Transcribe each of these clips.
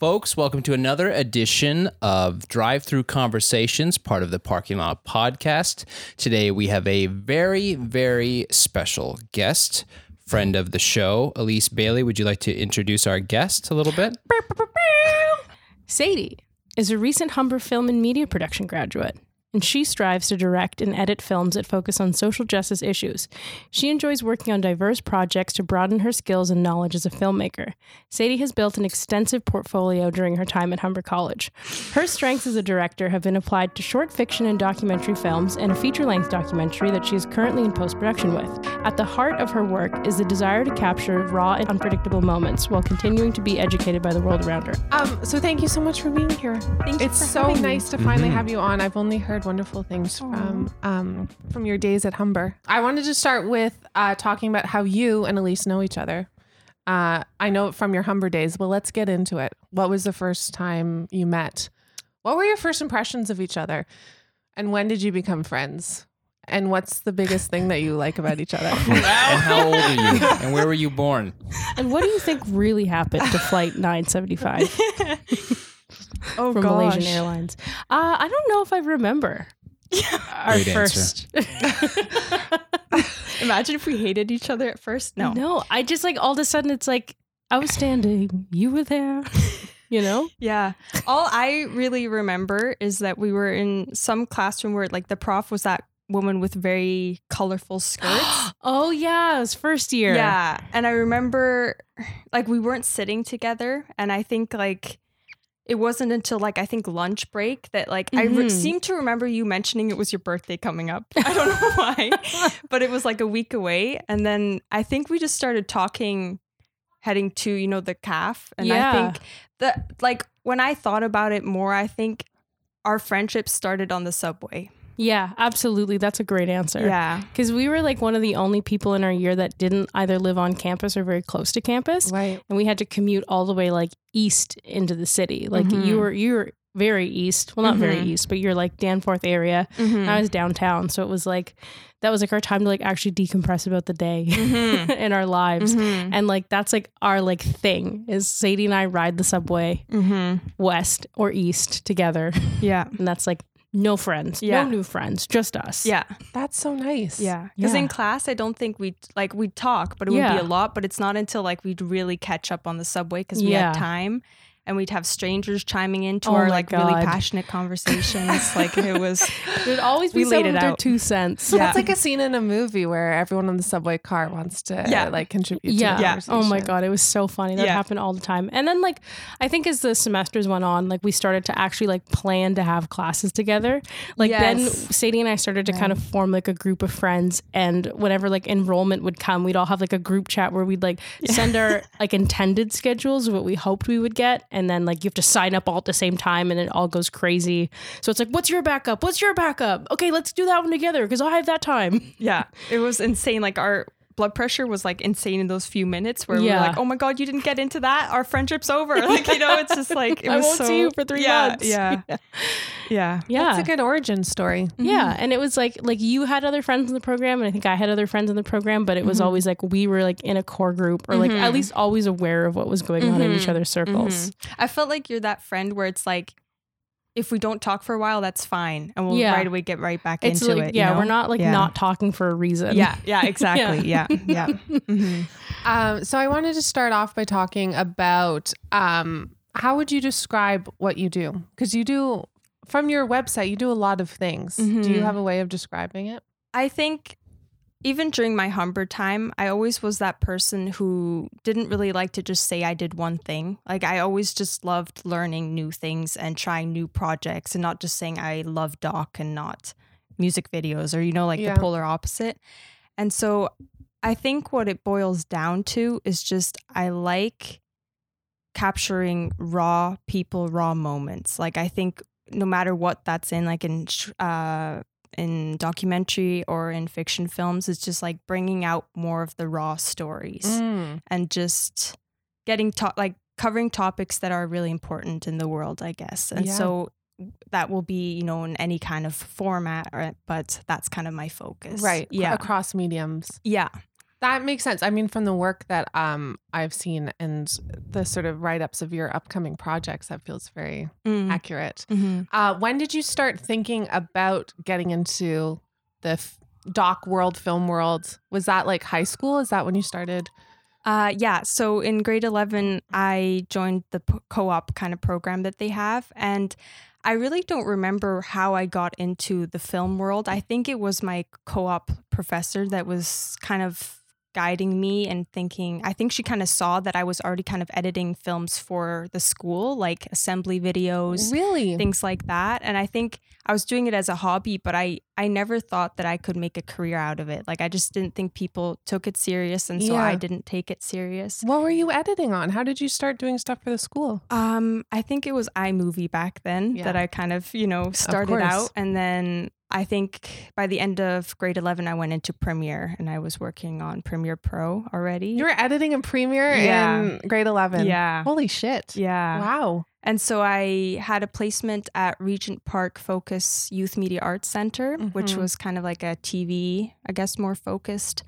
folks. Welcome to another edition of Drive Through Conversations, part of the Parking Lot Podcast. Today we have a very, very special guest, friend of the show, Elise Bailey. Would you like to introduce our guest a little bit? Sadie is a recent Humber Film and Media Production graduate, and she strives to direct and edit films that focus on social justice issues. She enjoys working on diverse projects to broaden her skills and knowledge as a filmmaker. Sadie has built an extensive portfolio during her time at Humber College. Her strengths as a director have been applied to short fiction and documentary films and a feature length documentary that she is currently in post production with. At the heart of her work is the desire to capture raw and unpredictable moments while continuing to be educated by the world around her. Um, so thank you so much for being here. Thank you It's for so having me. nice to finally have you on. I've only heard wonderful things from um, from your days at Humber. I wanted to start with uh, talking about how you and Elise know each other. Uh, I know it from your Humber days. Well, let's get into it. What was the first time you met? What were your first impressions of each other? And when did you become friends? And what's the biggest thing that you like about each other? and how old are you? And where were you born? And what do you think really happened to Flight 975 Oh from Malaysian Airlines? Uh, I don't know if I remember. Our Great answer. first. Imagine if we hated each other at first. No. No, I just like all of a sudden it's like I was standing, you were there, you know? Yeah. All I really remember is that we were in some classroom where like the prof was that woman with very colorful skirts. Oh yeah, it was first year. yeah. And I remember like we weren't sitting together and I think like it wasn't until like I think lunch break that like I re- Mhm. seem to remember you mentioning it was your birthday coming up. I don't know why, but it was like a week away, and then I think we just started talking, heading to you know the calf, and Yeah. I think that like when I thought about it more, I think our friendship started on the subway. Yeah, absolutely. That's a great answer. Yeah, Because we were like one of the only people in our year that didn't either live on campus or very close to campus. right. And we had to commute all the way like east into the city. Like Mhm. you were you were very east. Well not very Mhm. east, but you're like Danforth area. Mhm. I was downtown. So it was like that was like our time to like actually decompress about the day Mhm. in our lives. Mhm. And like that's like our like thing is Sadie and I ride the subway Mhm. west or east together. yeah, And that's like no friends. Yeah. No new friends, just us. yeah. That's so nice. Yeah, because Yeah. in class, I don't think we like we'd talk, but it would Yeah. be a lot. But it's not until like we'd really catch up on the subway because we had time, and we'd have strangers chiming into Oh our my like really passionate conversations. like it was, There'd always be We laid someone it with their out. two cents. Yeah. That's like a scene in a movie where everyone on the subway car wants to Yeah. like contribute Yeah. to Yeah. conversation. Oh my god, it was so funny. That Yeah. happened all the time. And then like I think as the semesters went on, like we started to actually like plan to have classes together. Like then Sadie and I started to kind of form like a group of friends and whenever like enrollment would come, we'd all have like a group chat where we'd like send our like intended schedules of what we hoped we would get and then like you have to sign up all at the same time and it all goes crazy. So it's like what's your backup? What's your backup? Okay, let's do that one together because I have that time. yeah, it was insane. Like our blood pressure was like insane in those few minutes where we Yeah. were like, oh my god, you didn't get into that. Our friendship's over. Like you know, it's just like it I was won't so, see you for three yeah, months. Yeah, yeah, Yeah. That's a good origin story. Mm-hmm. Yeah, and it was like like you had other friends in the program, and I think I had other friends in the program, but it was mm-hmm. always like we were like in a core group, or like at mm-hmm. least always aware of what was going on in each other's circles. Mhm. I felt like you're that friend where it's like, if we don't talk for a while, that's fine, and we'll Yeah. right away get right back It's into like it. you yeah, know? we're not like Yeah. not talking for a reason. Yeah, yeah, exactly. yeah, yeah. Mhm. Um, so I wanted to start off by talking about um, how would you describe what you do? Because you do from your website, you do a lot of things. Do you Mhm. have a way of describing it? I think even during my Humber time, I always was that person who didn't really like to just say I did one thing. Like I always just loved learning new things and trying new projects and not just saying I love doc and not music videos or you know like Yeah. the polar opposite. And so I think what it boils down to is just I like capturing raw people, raw moments. Like I think no matter what that's in, like in uh, in documentary or in fiction films, it's just like bringing out more of the raw stories Mm. and just getting to- like covering topics that are really important in the world, I guess. And Yeah. so that will be, you know, in any kind of format, or, but that's kind of my focus. Right. Yeah. Across mediums. Yeah. That makes sense. I mean, from the work that um I've seen and the sort of write ups of your upcoming projects, that feels very Mm. accurate. Mhm. Uh, when did you start thinking about getting into the f- doc world, film world? Was that like high school? Is that when you started? Uh, yeah. So in grade 11, I joined the p- co op kind of program that they have. And I really don't remember how I got into the film world. I think it was my co op professor that was kind of guiding me and thinking, I think she kind of saw that I was already kind of editing films for the school, like assembly videos Really? things like that and i think i was doing it as a hobby but i i never thought that i could make a career out of it like i just didn't think people took it serious and so i didn't take it serious what were you editing on? How did you start doing stuff for the school? um i think it was imovie back then that i kind of you know started out and then i think by the end of grade 11 i went into premiere and i was working on premiere pro already You were editing in Premiere Yeah. in grade 11. yeah Holy shit. yeah Wow. And so I had a placement at Regent Park Focus Youth Media Arts Center, which Mhm. was kind of like a TV, I guess, more focused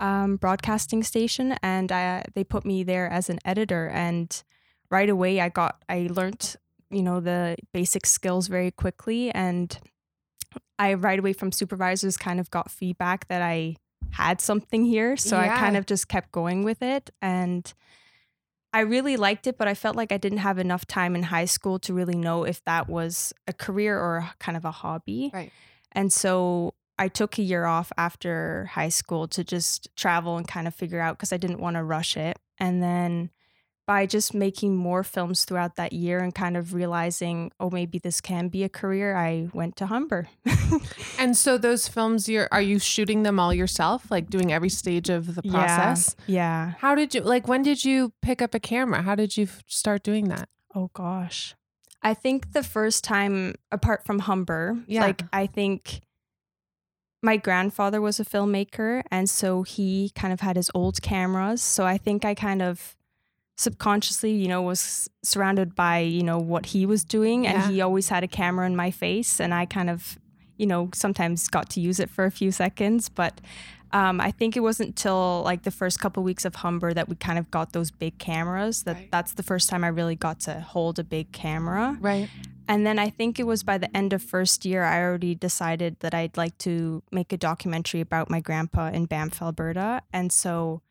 um, broadcasting station. And I, they put me there as an editor. And right away, I got, I learned, you know, the basic skills very quickly. And I right away from supervisors kind of got feedback that I had something here. So I kind of just kept going with it. And I really liked it, but I felt like I didn't have enough time in high school to really know if that was a career or kind of a hobby. Right. And so I took a year off after high school to just travel and kind of figure out because I didn't want to rush it. And then by just making more films throughout that year and kind of realizing, oh, maybe this can be a career, I went to Humber. And so those films you're are you shooting them all yourself, like doing every stage of the Yeah. process? yeah. How did you like when did you pick up a camera? How did you start doing that? Oh gosh. I think the first time apart from Humber, Yeah. like I think my grandfather was a filmmaker and so he kind of had his old cameras. So I think I kind of subconsciously, you know, was surrounded by, you know, what he was doing Yeah. and he always had a camera in my face and I kind of, you know, sometimes got to use it for a few seconds, but um, I think it wasn't till like the first couple weeks of Humber that we kind of got those big cameras. That Right. that's the first time I really got to hold a big camera. Right. And then I think it was by the end of first year I already decided that I'd like to make a documentary about my grandpa in Banff, Alberta. And so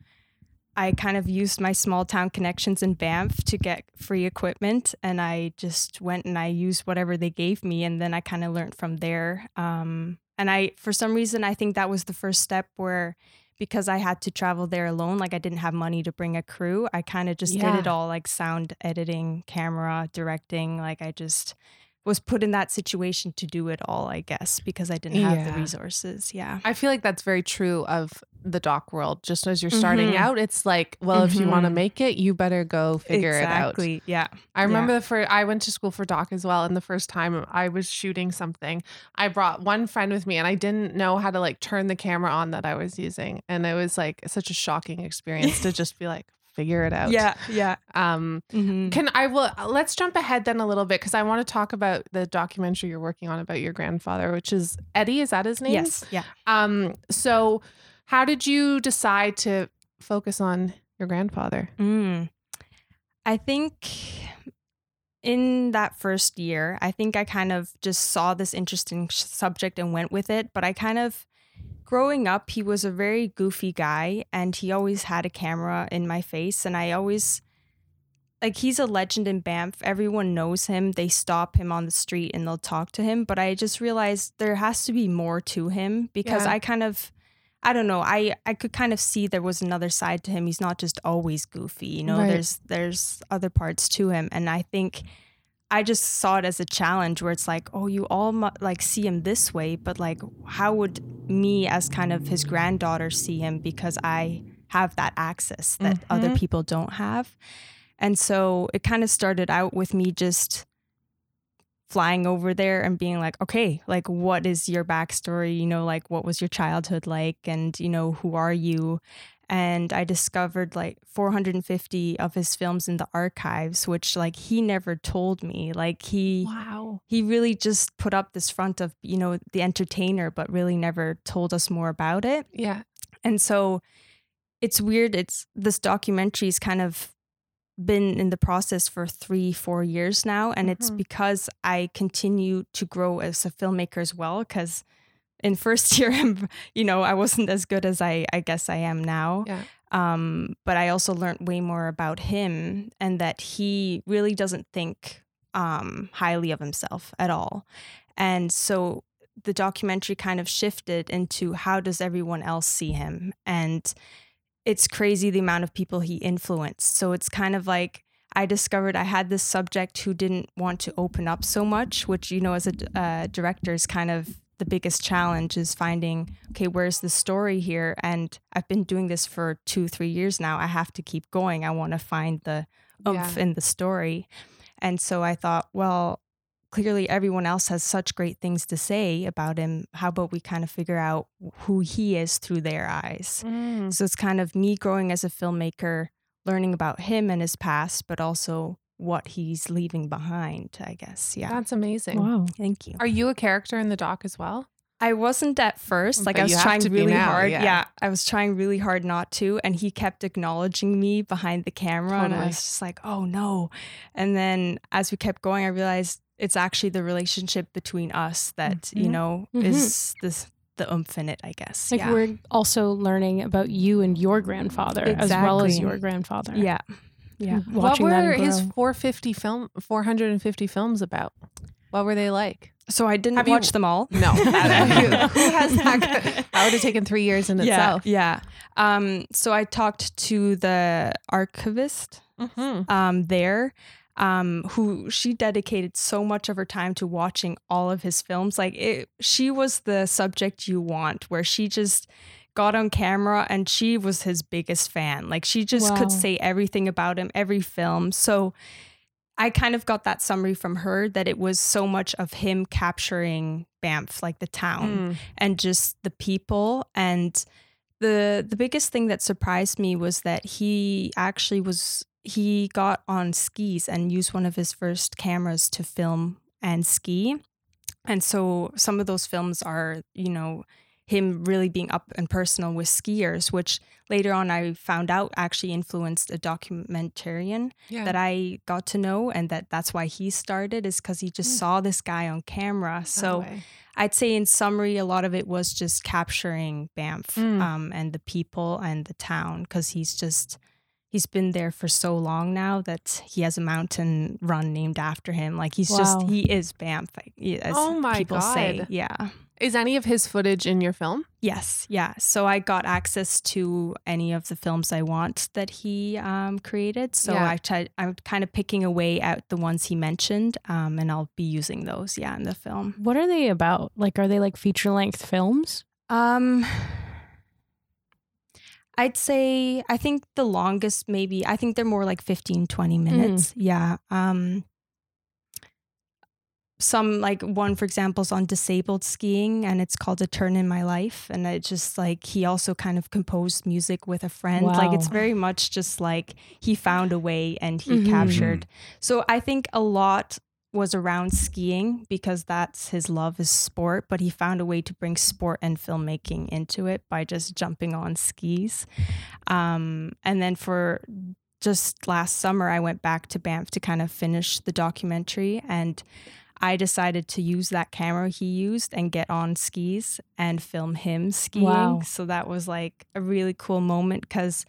I kind of used my small town connections in Banff to get free equipment and I just went and I used whatever they gave me and then I kind of learned from there. Um, and I for some reason I think that was the first step where because I had to travel there alone, like I didn't have money to bring a crew, I kind of just Yeah. did it all like sound editing, camera, directing, like I just was put in that situation to do it all, I guess, because I didn't have Yeah. the resources. Yeah. I feel like that's very true of the doc world. Just as you're starting Mhm. out, it's like, well, if you want to Mhm. make it, you better go figure it out. exactly. Yeah. I remember the first, I went to school for doc as well. And the first time I was shooting something, I brought one friend with me and I didn't know how to like turn the camera on that I was using. And it was like such a shocking experience to just be like, figure it out. Yeah. Yeah. Um, Mhm. can I will let's jump ahead then a little bit because I want to talk about the documentary you're working on about your grandfather, which is Eddie. Is that his name? Yes. Yeah. Um. So, how did you decide to focus on your grandfather? Mm. I think in that first year, I think I kind of just saw this interesting sh- subject and went with it. But I kind of, growing up, he was a very goofy guy and he always had a camera in my face. And I always, like, he's a legend in Banff. Everyone knows him. They stop him on the street and they'll talk to him. But I just realized there has to be more to him because Yeah. I kind of, I don't know. I I could kind of see there was another side to him. He's not just always goofy, you know. Right. There's there's other parts to him, and I think I just saw it as a challenge where it's like, oh, you all mu- like see him this way, but like, how would me as kind of his granddaughter see him because I have that access that other Mhm. people don't have, and so it kind of started out with me just flying over there and being like, okay, like what is your backstory? You know, like what was your childhood like? And, you know, who are you? And I discovered like 450 of his films in the archives, which like he never told me. Like he Wow. he really just put up this front of, you know, the entertainer, but really never told us more about it. Yeah. And so it's weird. It's this documentary documentary's kind of been in the process for three, four years now. And it's Mhm. because I continue to grow as a filmmaker as well. Because in first year, you know, I wasn't as good as I, I guess I am now. Yeah. Um, but I also learned way more about him and that he really doesn't think um, highly of himself at all. And so the documentary kind of shifted into how does everyone else see him? And it's crazy the amount of people he influenced. So it's kind of like I discovered I had this subject who didn't want to open up so much, which, you know, as a uh, director is kind of the biggest challenge is finding, okay, where's the story here? And I've been doing this for two, three years now. I have to keep going. I want to find the oomph Yeah. in the story. And so I thought, well, clearly everyone else has such great things to say about him. How about we kind of figure out who he is through their eyes? Mm. So it's kind of me growing as a filmmaker, learning about him and his past, but also what he's leaving behind, I guess. Yeah. That's amazing. Wow. Thank you. Are you a character in the doc as well? I wasn't at first. Like But I was trying to be really now, hard. yeah. Yeah. I was trying really hard not to. And he kept acknowledging me behind the camera. And I was just like, oh no. And then as we kept going, I realized it's actually the relationship between us that, you Mm-hmm. Mhm. know, Mhm. is this the oomph in it, I guess. Like yeah. we're also learning about you and your grandfather as well as your grandfather. yeah. Yeah. Watching what were and his 450 film 450 films about? What were they like? So I didn't Have you- watch them all. No. who has that? That would have taken three years in yeah, itself. Yeah. Um, so I talked to the archivist Mhm. um, there, um, who she dedicated so much of her time to watching all of his films. Like it, she was the subject you want, where she just got on camera and she was his biggest fan. Like she just Wow. could say everything about him, every film. So I kind of got that summary from her that it was so much of him capturing Banff, like the town Mm. and just the people and the the biggest thing that surprised me was that he actually was he got on skis and used one of his first cameras to film and ski and so some of those films are you know him really being up and personal with skiers which later on i found out actually influenced a documentarian Yeah. that I got to know and that that's why he started is because he just Mm. saw this guy on camera. So. I'd say in summary, a lot of it was just capturing Banff Mm. um, and the people and the town because he's just he's been there for so long now that he has a mountain run named after him. Like he's Wow. just he is Banff, as Oh my people say. God. Yeah. Is any of his footage in your film? Yes, yeah. So I got access to any of the films I want that he um, created. So Yeah. I tried. I'm kind of picking away at the ones he mentioned, um, and I'll be using those. Yeah, in the film. What are they about? Like, are they like feature length films? Um, I'd say I think the longest maybe I think they're more like 15 20 minutes. Yeah. Um some like one for example is on disabled skiing and it's called a turn in my life and it just like he also kind of composed music with a friend like it's very much just like he found a way and he Mhm. captured so i think a lot was around skiing because that's his love is sport, but he found a way to bring sport and filmmaking into it by just jumping on skis. Um, and then for just last summer, I went back to Banff to kind of finish the documentary and I decided to use that camera he used and get on skis and film him skiing. Wow. So that was like a really cool moment because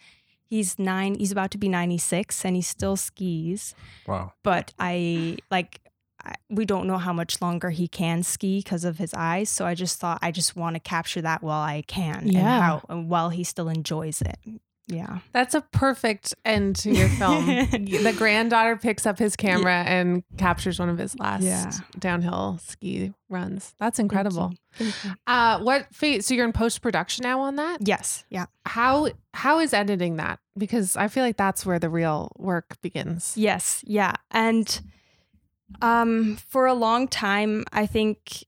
he's nine, he's about to be 96 and he still skis Wow. but I like I, we don't know how much longer he can ski because of his eyes. So I just thought I just want to capture that while I can, Yeah. and how and while he still enjoys it. Yeah, That's a perfect end to your film. the granddaughter picks up his camera and captures one of his last Yeah. downhill ski runs. That's incredible. Thank you. Uh, what fa- so you're in post production now on that? Yes, yeah, How how is editing that? Because I feel like that's where the real work begins. yes, yeah, and um, for a long time, I think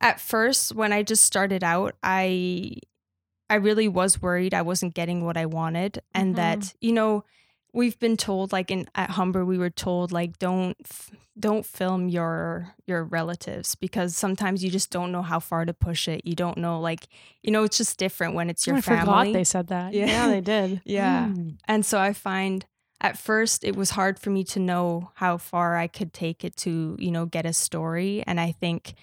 at first when I just started out, I I really was worried I wasn't getting what I wanted and Mhm. that, you know, we've been told like in at Humber we were told like don't don't film your your relatives because sometimes you just don't know how far to push it. You don't know like you know it's just different when it's your I family. forgot they said that. Yeah. Yeah, they did. yeah. Mm. And so I find at first it was hard for me to know how far I could take it to, you know, get a story. And I think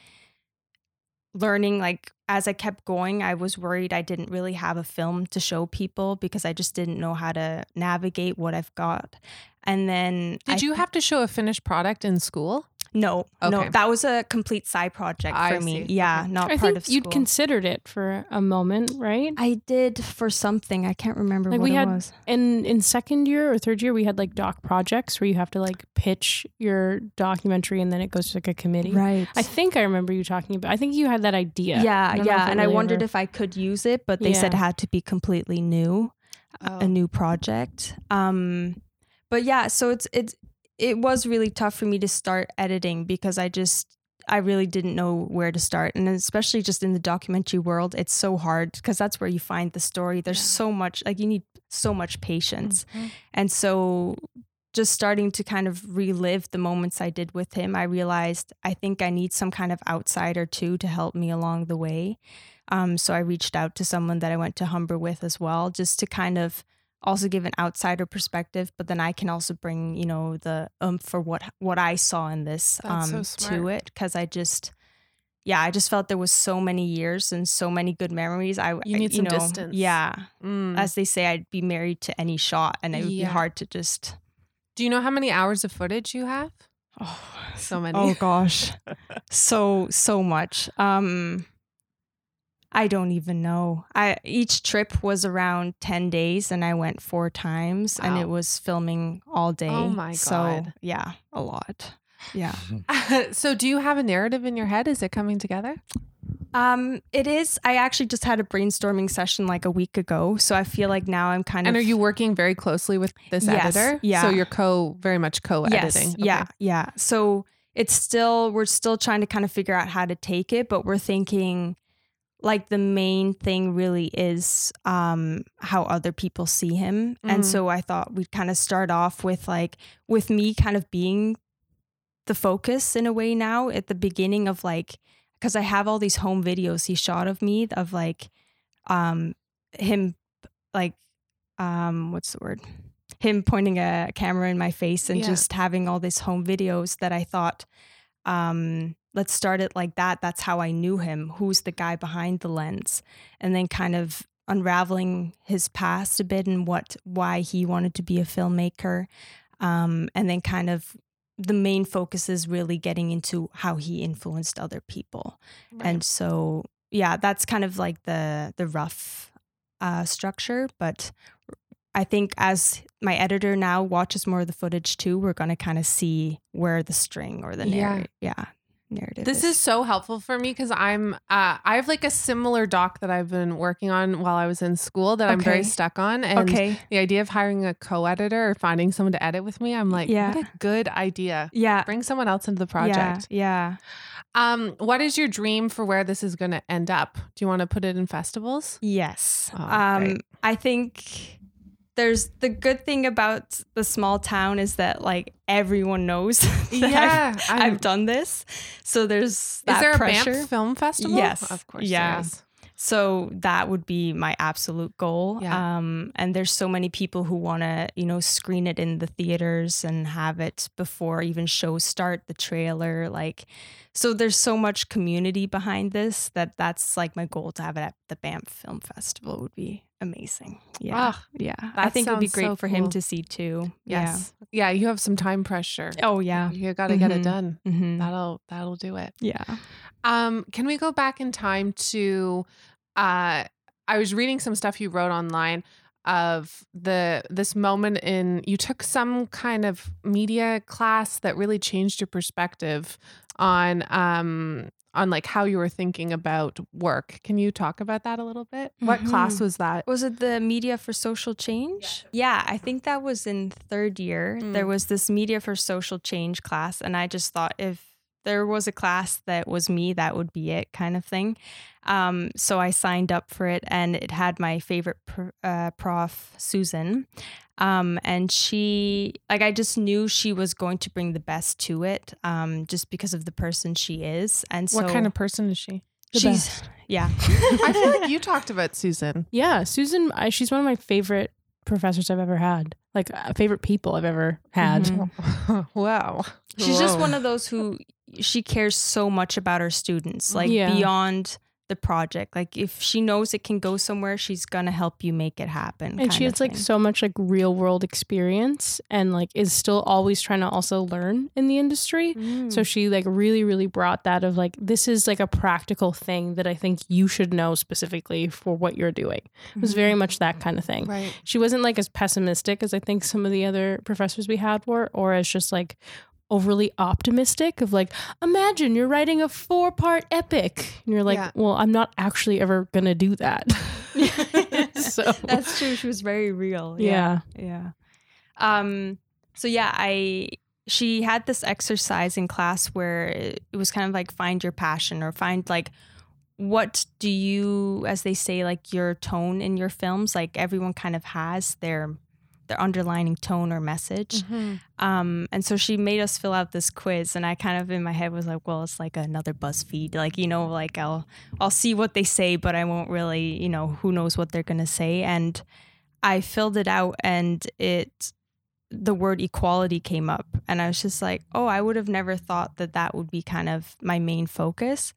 learning, like, as I kept going, I was worried I didn't really have a film to show people because I just didn't know how to navigate what I've got. And then Did I you have to show a finished product in school? No, Okay. no, that was a complete side project for I me. see. Yeah, Okay. not I part think of school. you'd considered it for a moment, right? I did for something. I can't remember Like what we it had was. in in second year or third year, we had like doc projects where you have to like pitch your documentary and then it goes to like a committee. Right. I think I remember you talking about. I think you had that idea. Yeah, yeah. know if it And I wondered ever- if I could use it, but they said it had to be completely new, Oh. a new project. Um, but yeah, so it's it's it was really tough for me to start editing because I just I really didn't know where to start, and especially just in the documentary world, it's so hard because that's where you find the story. There's Yeah. so much like you need so much patience. Mhm. And so just starting to kind of relive the moments I did with him, I realized I think I need some kind of outsider too to help me along the way. Um, so I reached out to someone that I went to Humber with as well, just to kind of also give an outsider perspective, but then I can also bring, you know, the um for what what I saw in this That's um smart. to it. Cause I just yeah, I just felt there was so many years and so many good memories. I You I- need some know, distance. Yeah. Mm. As they say, I'd be married to any shot and it would Yeah. be hard to just Do you know how many hours of footage you have? Oh, So many. oh gosh. so so much. Um I don't even know. I each trip was around 10 days and I went 4 times and it was filming all day. Oh my So, God. yeah, a lot. Yeah. so do you have a narrative in your head? Is it coming together? Um it is I actually just had a brainstorming session like a week ago, so I feel like now I'm kind And of And are you working very closely with this Yes, editor? yeah. So you're co very much co-editing. Yes, yeah, yeah. So it's still we're still trying to kind of figure out how to take it, but we're thinking like the main thing really is um how other people see him. Mhm. And so I thought we'd kind of start off with like with me kind of being the focus in a way now at the beginning of like because I have all these home videos he shot of me of like um him like um what's the word him pointing a camera in my face and Yeah. just having all these home videos that I thought um let's start it like that. That's how I knew him. Who's the guy behind the lens? And then kind of unraveling his past a bit and what why he wanted to be a filmmaker. Um and then kind of the main focus is really getting into how he influenced other people. And so yeah that's kind of like the the rough uh structure. But i think as my editor now watches more of the footage too we're going to kind of see where the string or the Yeah. narrative yeah, narrative This is so helpful for me because I'm uh, I have like a similar doc that I've been working on while I was in school that I'm very stuck on. And okay the idea of hiring a co-editor or finding someone to edit with me, I'm like, Yeah. what a good idea. yeah Bring someone else into the project. yeah, Um, what is your dream for where this is going to end up? Do you want to put it in festivals? yes Oh, um great. i think there's the good thing about the small town is that like everyone knows that I've- Yeah, I've, I'm- done this so there's Is that there a pressure Banff Film Festival? Yes. of course. Yeah. So that would be my absolute goal. Yeah. Um, and there's so many people who want to, you know, screen it in the theaters and have it before even shows start, the trailer. Like, so there's so much community behind this that that's like my goal to have it at the Banff Film Festival would be amazing. Yeah. Ah, yeah. I think it would be great so for him cool. to see too. Yes. Yeah. You have some time pressure. Oh, yeah. You got to get it Mhm. done. hmm That'll that'll do it. Yeah. Um, can we go back in time to uh I was reading some stuff you wrote online of the this moment in you took some kind of media class that really changed your perspective on um on like how you were thinking about work. Can you talk about that a little bit? What class Mhm. was that? Was it the Media for Social Change? Yeah, I think that was in third year. There Mm. was this Media for Social Change class, and I just thought if there was a class that was me, that would be it, kind of thing. Um, so I signed up for it, and it had my favorite pr- uh, prof, Susan. Um, and she, like, I just knew she was going to bring the best to it, um, just because of the person she is. And so, what kind of person is she? The she's, best. yeah, I feel like you talked about Susan. Yeah, Susan, I, she's one of my favorite professors I've ever had. Like uh, favorite people I've ever had. Mhm. wow. she's just one of those who she cares so much about her students, like Yeah. beyond the project. Like if she knows it can go somewhere, she's gonna help you make it happen. And she has like so much like real world experience and like is still always trying to also learn in the industry. Mm. So she like really, really brought that of like this is like a practical thing that I think you should know specifically for what you're doing. It was very much that kind of thing. Right. She wasn't like as pessimistic as I think some of the other professors we had were, or as just like overly optimistic of like, imagine you're writing a four part epic. And you're like, Yeah. well, I'm not actually ever gonna do that. so That's true. She was very real. yeah. Yeah. Um so yeah, I she had this exercise in class where it it was kind of like find your passion or find like what do you as they say like your tone in your films like everyone kind of has their their underlining tone or message. Um, and so she made us fill out this quiz, and I kind of in my head was like, well, it's like another BuzzFeed, like you know, like I'll I'll see what they say, but I won't really, you know, who knows what they're gonna say. And I filled it out, and it the word equality came up, and I was just like, oh, I would have never thought that that would be kind of my main focus.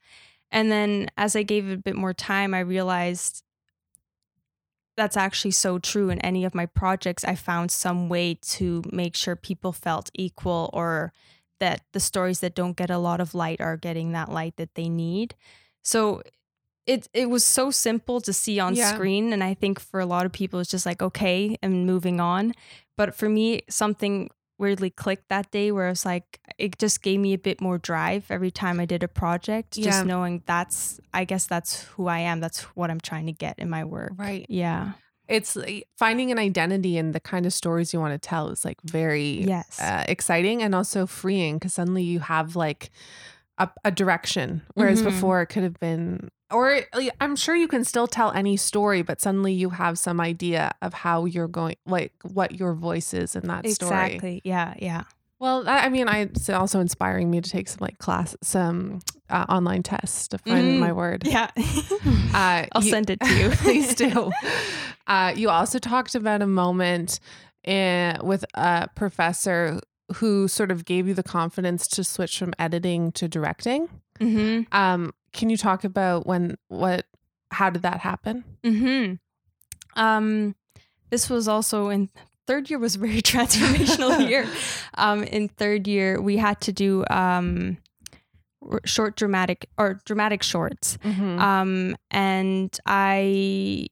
And then as I gave it a bit more time, I realized that's actually so true in any of my projects. I found some way to make sure people felt equal or that the stories that don't get a lot of light are getting that light that they need. So it it was so simple to see on Yeah. screen and i think for a lot of people it's just like okay and moving on. But for me something weirdly clicked that day where it's like it just gave me a bit more drive every time i did a project Yeah. just knowing that's i guess that's who i am that's what i'm trying to get in my work Right. yeah It's like finding an identity and the kind of stories you want to tell is like very yes uh, exciting and also freeing because suddenly you have like a, a direction whereas Mhm. before it could have been or like, i'm sure you can still tell any story but suddenly you have some idea of how you're going like what your voice is in that story exactly yeah yeah well i mean I, it's also inspiring me to take some like class some uh, online tests to find Mm. my word yeah uh, i'll you- send it to you Please do. Uh, you also talked about a moment in, with a professor who sort of gave you the confidence to switch from editing to directing. mm-hmm Um, can you talk about when, what, how did that happen? mm-hmm um this was also in third year was a very transformational year. Um in third year we had to do um short dramatic or dramatic shorts. Mm-hmm. um and i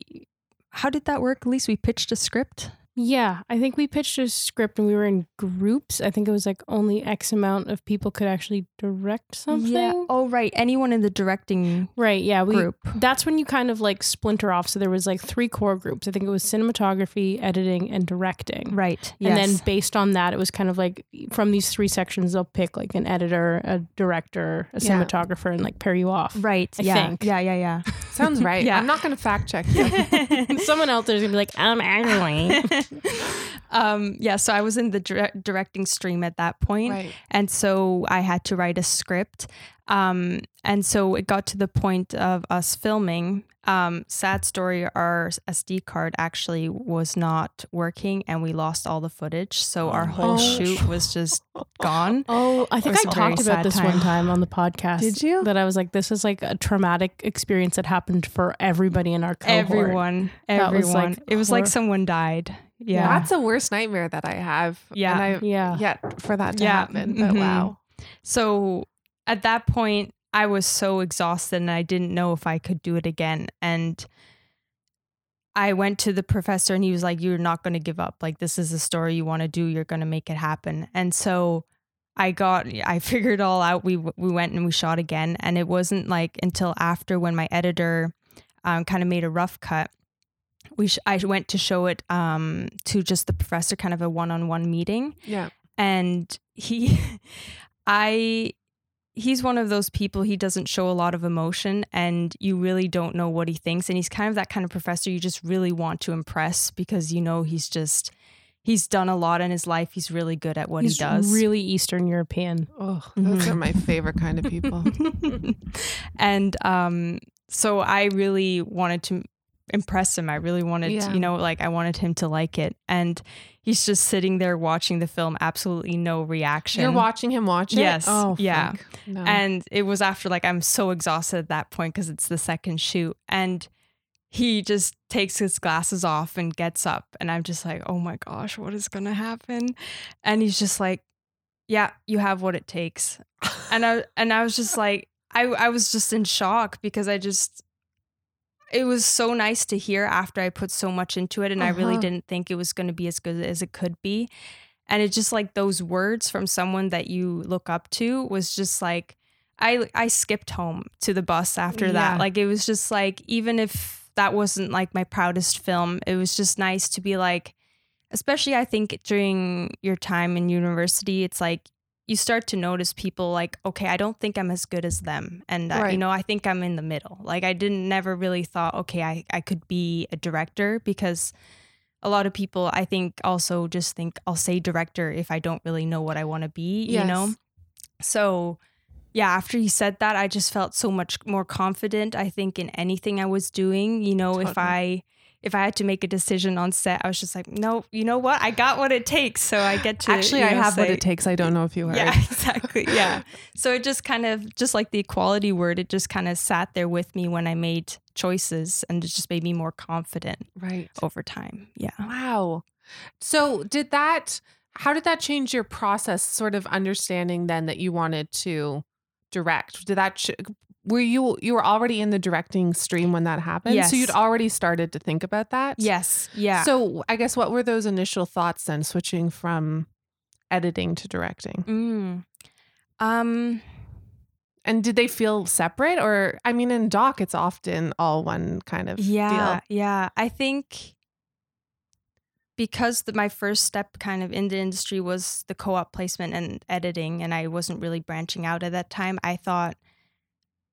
how did that work at least we pitched a script Yeah, I think we pitched a script and we were in groups. I think it was like only X amount of people could actually direct something. yeah oh right anyone in the directing Right. Yeah. We, group That's when you kind of like splinter off. So there was like three core groups. I think it was cinematography, editing, and directing. right And then based on that, it was kind of like from these three sections, they'll pick like an editor, a director, a Yeah. cinematographer, and like pair you off. right I yeah think. yeah yeah yeah Sounds right. Yeah. I'm not going to fact check you. Someone out there's gonna be like, I'm actually. um yeah so i was in the dire- directing stream at that point right. and so i had to write a script um and so it got to the point of us filming um sad story our sd card actually was not working and we lost all the footage so our whole Oh. shoot was just gone Oh, I think was I a very talked about this time. one time on the podcast. Did you? That I was like, this is like a traumatic experience that happened for everybody in our cohort. everyone That was, everyone like, it was like someone died yeah That's a worst nightmare that I have. Yeah. And I, Yeah. Yet for that to Yeah. happen. But Mhm. wow. So at that point, I was so exhausted and I didn't know if I could do it again. And I went to the professor and he was like, You're not going to give up. Like, this is a story you want to do. You're going to make it happen. And so I got, I figured it all out. We, we went and we shot again. And it wasn't like until after when my editor um, kind of made a rough cut. We sh- I went to show it um, to just the professor, kind of a one on one meeting Yeah. and he i he's one of those people he doesn't show a lot of emotion and you really don't know what he thinks and he's kind of that kind of professor you just really want to impress because you know he's just he's done a lot in his life he's really good at what He's he does really Eastern European. Oh, those Mhm. are my favorite kind of people. and um so i really wanted to impress him i really wanted Yeah. you know like i wanted him to like it and he's just sitting there watching the film absolutely no reaction You're watching him watch it? Yes, Oh, yeah. No. and it was after like i'm so exhausted at that point because it's the second shoot and he just takes his glasses off and gets up and i'm just like oh my gosh what is gonna happen and he's just like yeah you have what it takes and i and i was just like i i was just in shock because i just it was so nice to hear after i put so much into it and i really Uh-huh. didn't think it was going to be as good as it could be and it's just like those words from someone that you look up to was just like i i skipped home to the bus after Yeah. that like it was just like even if that wasn't like my proudest film it was just nice to be like especially i think during your time in university it's like you start to notice people like okay i don't think i'm as good as them and uh, you know i think i'm in the middle. Like i didn't never really thought okay i, I could be a director because a lot of people i think also just think i'll say director if i don't really know what i want to be you know? So yeah after he said that i just felt so much more confident i think in anything i was doing you know if i if i had to make a decision on set i was just like no you know what i got what it takes so i get to Actually, I know, have what it takes. I don't know if you heard. yeah exactly yeah so it just kind of just like the equality word it just kind of sat there with me when i made choices and it just made me more confident Right. over time yeah Wow. So, did that, how did that change your process, sort of understanding then that you wanted to direct? Did that, ch- were you, you were already in the directing stream when that happened? yes. So, you'd already started to think about that? yes yeah So, I guess what were those initial thoughts then, switching from editing to directing? mm. um And did they feel separate? Or, I mean, in doc, it's often all one kind of deal. yeah deal. yeah i think because the, my first step kind of in the industry was the co-op placement and editing and i wasn't really branching out at that time i thought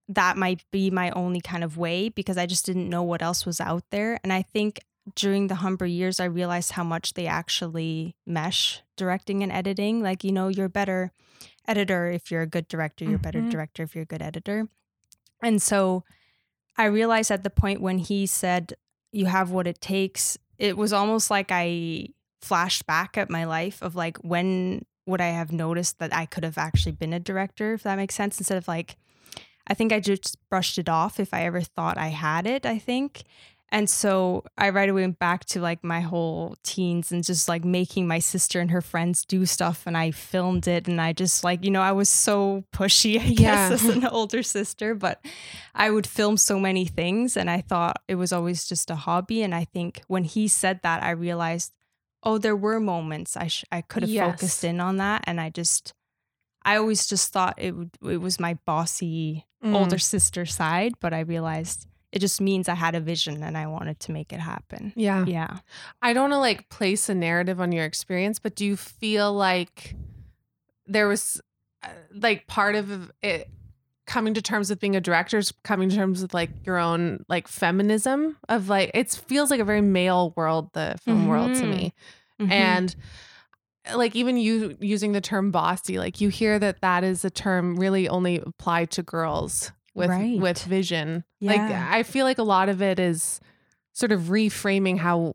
that might be my only kind of way because i just didn't know what else was out there and i think during the humber years i realized how much they actually mesh directing and editing like you know you're a better editor if you're a good director you're a better Mhm. director if you're a good editor and so I realized at the point when he said, You have what it takes, it was almost like I flashed back at my life of like, when would I have noticed that I could have actually been a director, if that makes sense? Instead of like, I think I just brushed it off if I ever thought I had it, I think. And so I right away went back to like my whole teens and just like making my sister and her friends do stuff. And I filmed it. And I just like, you know, I was so pushy, I Yeah. guess, as an older sister. But I would film so many things. And I thought it was always just a hobby. And I think when he said that, I realized, oh, there were moments I, sh- I could have Yes. focused in on that. And I just, I always just thought it would, it was my bossy Mm. older sister side, but I realized it just means I had a vision and I wanted to make it happen. Yeah. Yeah. I don't want to like place a narrative on your experience, but do you feel like there was uh, like part of it coming to terms with being a director is coming to terms with like your own like feminism of like it feels like a very male world, the film world to me. Mhm. And like even you using the term bossy, like you hear that that is a term really only applied to girls with Right. with vision. Like I feel like a lot of it is sort of reframing how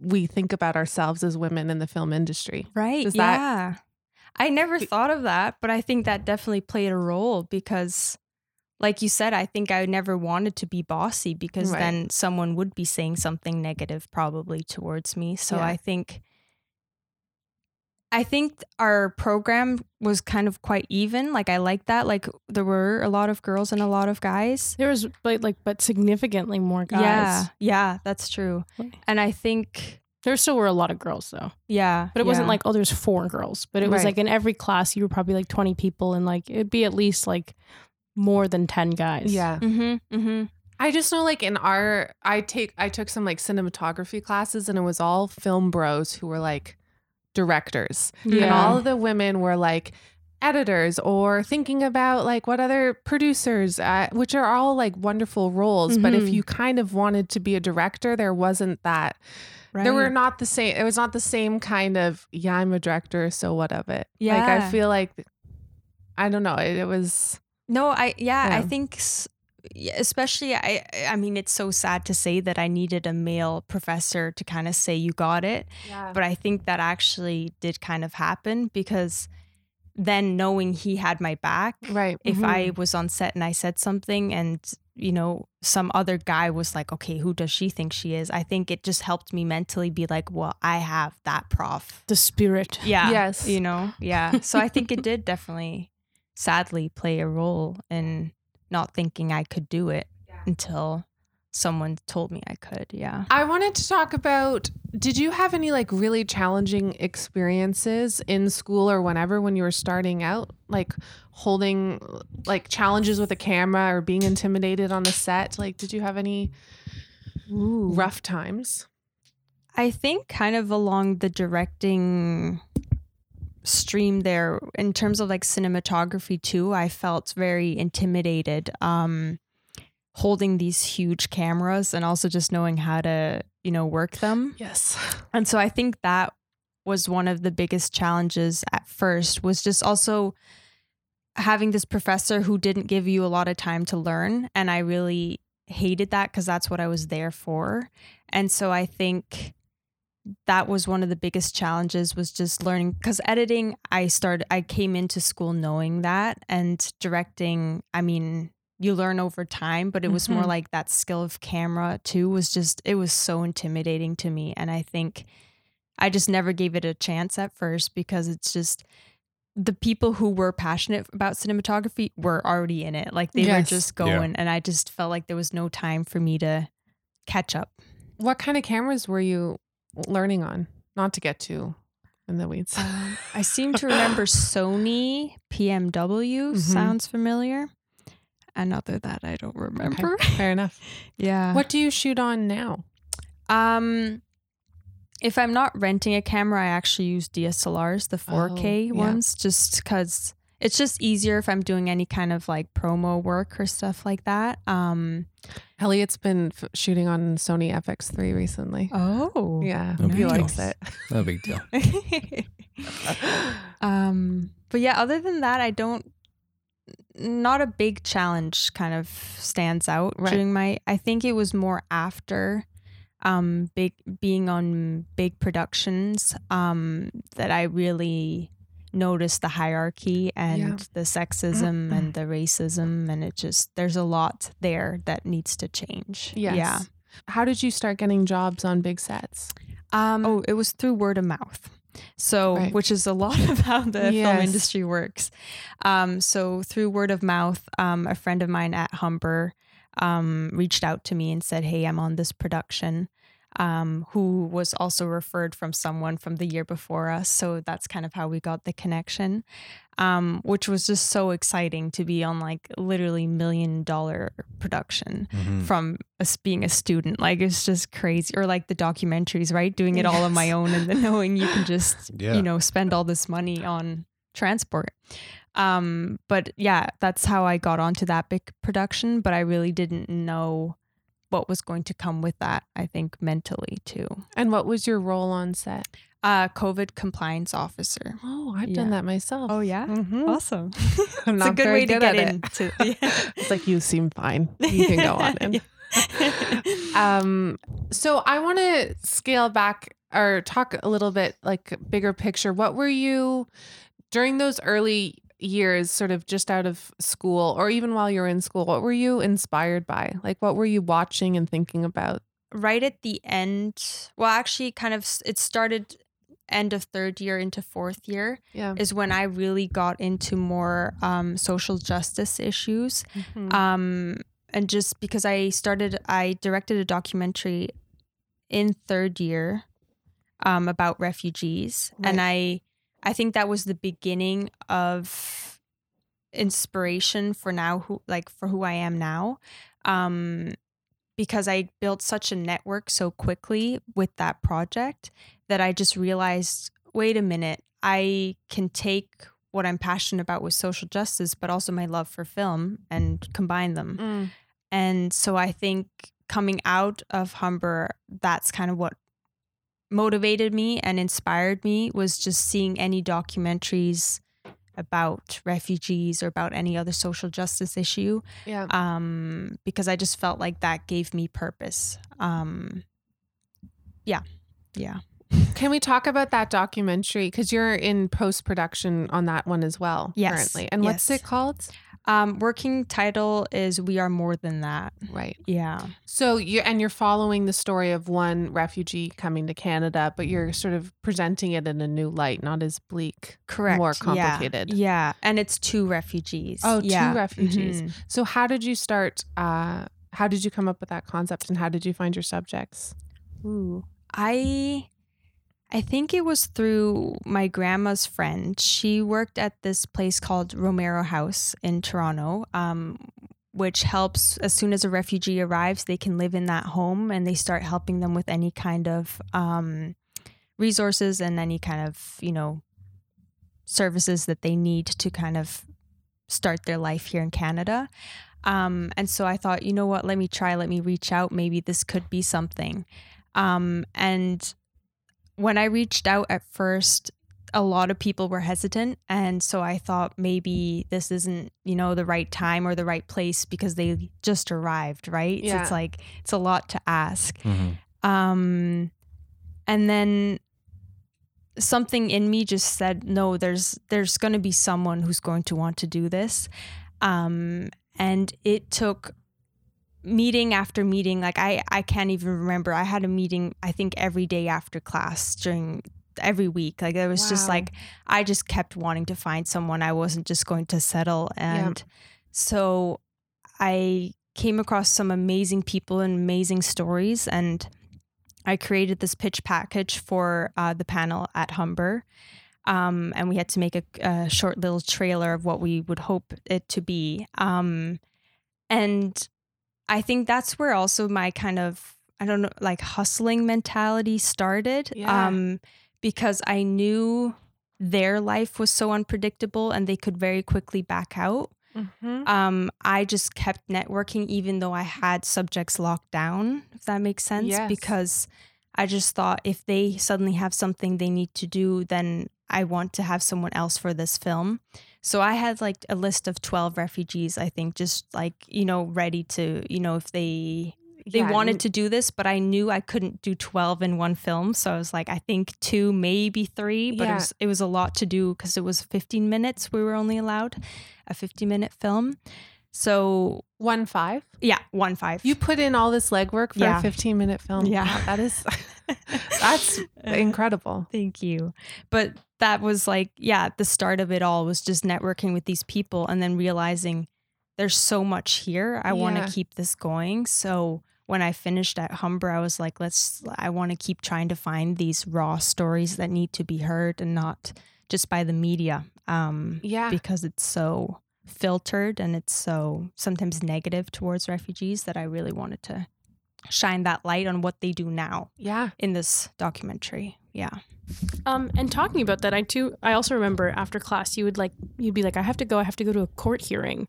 we think about ourselves as women in the film industry. right. does that- yeah. I never thought of that, but I think that definitely played a role because like you said, I think I never wanted to be bossy because Right. then someone would be saying something negative probably towards me. So Yeah. I think I think our program was kind of quite even. Like I like that. Like there were a lot of girls and a lot of guys. There was like, like but significantly more guys. Yeah. Yeah, that's true. And I think There still were a lot of girls though. yeah. But it wasn't like, oh, there's four girls. But it was Right. like in every class you were probably like 20 people and like it'd be at least like more than 10 guys. Yeah. Mhm. Mhm. I just know like in our I take I took some like cinematography classes and it was all film bros who were like directors. And all of the women were like editors or thinking about like what other producers, uh, which are all like wonderful roles. But if Mhm. you kind of wanted to be a director, there wasn't that. There were not the same. It was not the same kind of yeah, I'm a director, so what of it? Yeah. like I feel like I don't know. It, it was No, I yeah, I think yeah, especially I I mean it's so sad to say that I needed a male professor to kind of say you got it, yeah. but I think that actually did kind of happen because then knowing he had my back, right. if Mhm. I was on set and I said something and you know some other guy was like, "Okay, who does she think she is?" I think it just helped me mentally be like, "Well, I have that prof." The spirit. Yeah. Yes. You know, yeah. So I think it did definitely, sadly, play a role in not thinking I could do it until someone told me I could. Yeah. I wanted to talk about did you have any like really challenging experiences in school or whenever when you were starting out? Like holding like challenges with a camera or being intimidated on the set? Like did you have any rough times? I think kind of along the directing stream there in terms of like cinematography too i felt very intimidated um holding these huge cameras and also just knowing how to you know work them Yes. And so I think that was one of the biggest challenges at first was just also having this professor who didn't give you a lot of time to learn and I really hated that cuz that's what I was there for. And so I think that was one of the biggest challenges was just learning cuz editing I started I came into school knowing that and directing I mean you learn over time but it was more Mhm. like that skill of camera too was just it was so intimidating to me and I think I just never gave it a chance at first because it's just the people who were passionate about cinematography were already in it. Like they were Yes. just Yeah. going and I just felt like there was no time for me to catch up. What kind of cameras were you learning on? Not to get too in the weeds. Um, I seem to remember Sony PMW Mhm. sounds familiar. And other that I don't remember. Okay, fair enough. Yeah. What do you shoot on now? Um, if I'm not renting a camera, I actually use DSLRs, the 4K yeah. ones, just because it's just easier if I'm doing any kind of like promo work or stuff like that. Um, Elliot's been f- shooting on Sony FX3 recently. oh, Yeah, No he big likes it. No big deal. um, but yeah, other than that, I don't. Not a big challenge kind of stands out Right. during my. I think it was more after, um, big being on big productions, um, that I really noticed the hierarchy and Yeah. the sexism and the racism, and it just there's a lot there that needs to change. Yes. Yeah. How did you start getting jobs on big sets? Um, oh, it was through word of mouth. So, Right. which is a lot of how the film industry works. Um, so, through word of mouth, um, a friend of mine at Humber um, reached out to me and said, Hey, I'm on this production, um, who was also referred from someone from the year before us. So, that's kind of how we got the connection, um, which was just so exciting to be on like literally million dollar production Mhm. from us being a student. Like it's just crazy. Or like the documentaries, right? Doing it all on my own and then knowing you can just, Yeah. you know, spend all this money on transport. Um, but yeah, that's how I got onto that big production. But I really didn't know what was going to come with that, I think mentally too. And what was your role on set? Uh COVID compliance officer. Oh, I've Yeah. done that myself. Oh yeah? Mhm. Awesome. I'm it's a good very way to good get at it. into yeah. it's like you seem fine. You can go on in. um so i want to scale back or talk a little bit like bigger picture what were you during those early years sort of just out of school or even while you're in school what were you inspired by? Like what were you watching and thinking about? Right at the end well actually kind of it started end of third year into fourth year yeah. is when i really got into more um, social justice issues. Mhm. um, and just because i started i directed a documentary in third year um, about refugees. And i i think that was the beginning of inspiration for now who like for who i am now um because i built such a network so quickly with that project that i just realized wait a minute i can take what I'm passionate about with social justice, but also my love for film and combine them. Mm. And so I think coming out of Humber, that's kind of what motivated me and inspired me was just seeing any documentaries about refugees or about any other social justice issue Yeah. um, because I just felt like that gave me purpose. Um, yeah, yeah. Can we talk about that documentary? Because you're in post production on that one as well Yes, currently. And what's it called? Um, working title is "We Are More Than That." Right. Yeah, So you and you're following the story of one refugee coming to Canada, but you're sort of presenting it in a new light, not as bleak. correct. More Yeah, complicated. Yeah, and it's two refugees. Oh, two yeah. refugees. Mhm. So how did you start uh how did you come up with that concept and how did you find your subjects? Ooh, I I think it was through my grandma's friend. She worked at this place called Romero House in Toronto, um, which helps as soon as a refugee arrives, they can live in that home and they start helping them with any kind of um, resources and any kind of, you know, services that they need to kind of start their life here in Canada. Um, and so I thought, you know what, let me try, let me reach out. Maybe this could be something. Um, and when I reached out at first, a lot of people were hesitant. And so I thought maybe this isn't, you know, the right time or the right place because they just arrived, right? So Yeah. it's like, it's a lot to ask. Mhm. Um, and then something in me just said, no, there's, there's going to be someone who's going to want to do this. Um, and it took meeting after meeting like i i can't even remember. I had a meeting i think every day after class during every week. Like it was just like i just kept wanting to find someone. I wasn't just going to settle. And so i came across some amazing people and amazing stories. And i created this pitch package for uh, the panel at humber. Um, and we had to make a, a short little trailer of what we would hope it to be. Um, and I think that's where also my kind of I don't know like hustling mentality started. Yeah. Um because I knew their life was so unpredictable and they could very quickly back out. Mm-hmm. Um I just kept networking even though I had subjects locked down, if that makes sense. Yes. Because I just thought if they suddenly have something they need to do, then I want to have someone else for this film. So I had like a list of 12 refugees, I think, just like, you know, ready to, you know, if they they wanted to do this, but I knew I couldn't do 12 in one film. So I was like, I think two, maybe three, but Yeah. it was it was a lot to do because it was 15 minutes we were only allowed a 50 minute film. So one five. yeah, one five. You put in all this legwork for Yeah. a 15 minute film. Yeah. Wow, that is that's incredible. Thank you. But that was like, yeah, the start of it all was just networking with these people and then realizing there's so much here. I want to keep this going. So when I finished at Humber, I was like, let's, I want to keep trying to find these raw stories that need to be heard and not just by the media. Um, Yeah. because it's so filtered and it's so sometimes negative towards refugees that I really wanted to shine that light on what they do now Yeah. in this documentary. Yeah. Um, and talking about that, I too, I also remember after class, you would like, you'd be like, I have to go, I have to go to a court hearing.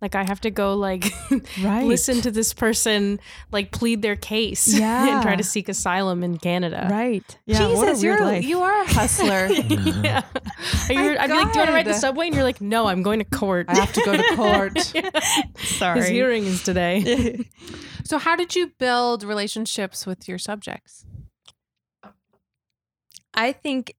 Like, I have to go, like, Right. listen to this person, like, plead their case Yeah. and try to seek asylum in Canada. Right. Yeah. Jesus, what you're life. you are a hustler. yeah. Are you, I'd be like, do you want to ride the subway? And you're like, no, I'm going to court. I have to go to court. Sorry. His hearing is today. so how did you build relationships with your subjects? I think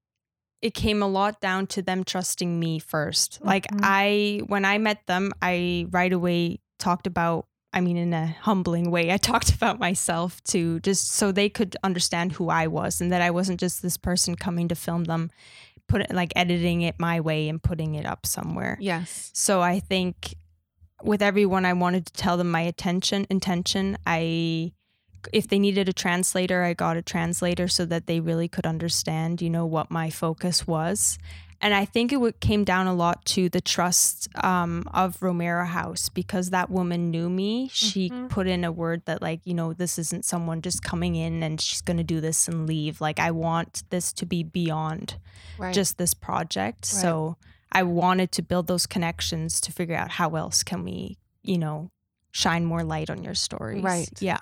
it came a lot down to them trusting me 1st Like Mhm. I when I met them, I right away talked about I mean in a humbling way. I talked about myself to just so they could understand who I was and that I wasn't just this person coming to film them put it like editing it my way and putting it up somewhere. Yes. So I think with everyone, I wanted to tell them my attention intention. I, if they needed a translator, I got a translator so that they really could understand, you know, what my focus was. And I think it came down a lot to the trust um, of Romero House because that woman knew me. She Mhm. put in a word that, like, you know, this isn't someone just coming in and she's going to do this and leave. Like, I want this to be beyond Right. just this project. So I wanted to build those connections to figure out how else can we, you know, shine more light on your stories. Right. Yeah.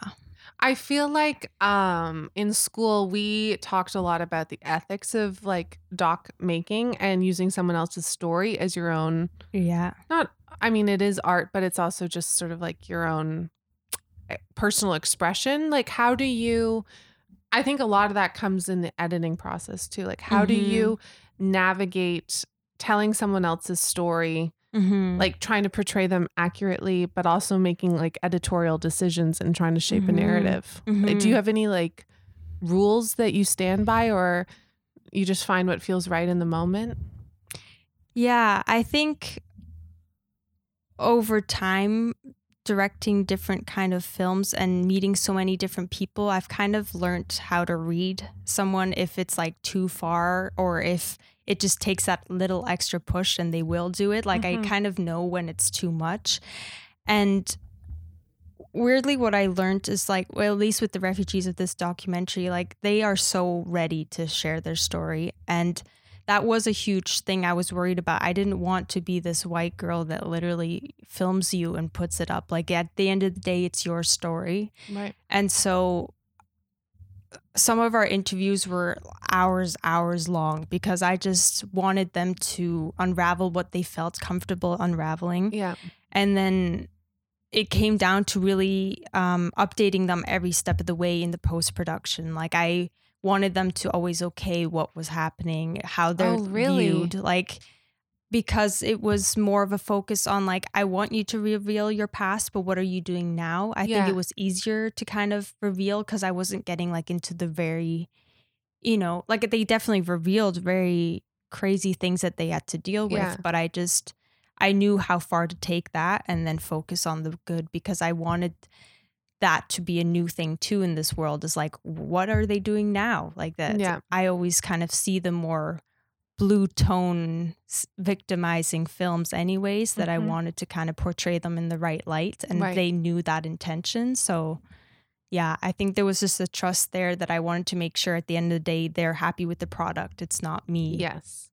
I feel like um in school we talked a lot about the ethics of like doc making and using someone else's story as your own Yeah. not I mean it is art but it's also just sort of like your own eh, personal expression like how do you I think a lot of that comes in the editing process too like how do Mhm. you navigate telling someone else's story Mm-hmm. like trying to portray them accurately but also making like editorial decisions and trying to shape Mhm. a narrative like, do you have any like rules that you stand by or you just find what feels right in the moment Yeah, I think over time directing different kind of films and meeting so many different people, I've kind of learned how to read someone if it's like too far or if it just takes that little extra push and they will do it. Like Mhm. I kind of know when it's too much. And weirdly what I learned is like well at least with the refugees of this documentary like they are so ready to share their story and that was a huge thing I was worried about. I didn't want to be this white girl that literally films you and puts it up. Like at the end of the day, it's your story. right And so some of our interviews were hours, hours long because I just wanted them to unravel what they felt comfortable unraveling. yeah And then it came down to really um, updating them every step of the way in the post production. Like I wanted them to always okay what was happening, how they're Oh, really? viewed, like because it was more of a focus on like I want you to reveal your past, but what are you doing now? I Yeah. think it was easier to kind of reveal because I wasn't getting like into the very, you know, like they definitely revealed very crazy things that they had to deal with, Yeah. but I just I knew how far to take that and then focus on the good because I wanted that to be a new thing too in this world is like what are they doing now like that Yeah. i always kind of see the more blue tone victimizing films anyways that i Mhm. wanted to kind of portray them in the right light and Right. they knew that intention so yeah i think there was just a trust there that i wanted to make sure at the end of the day they're happy with the product it's not me yes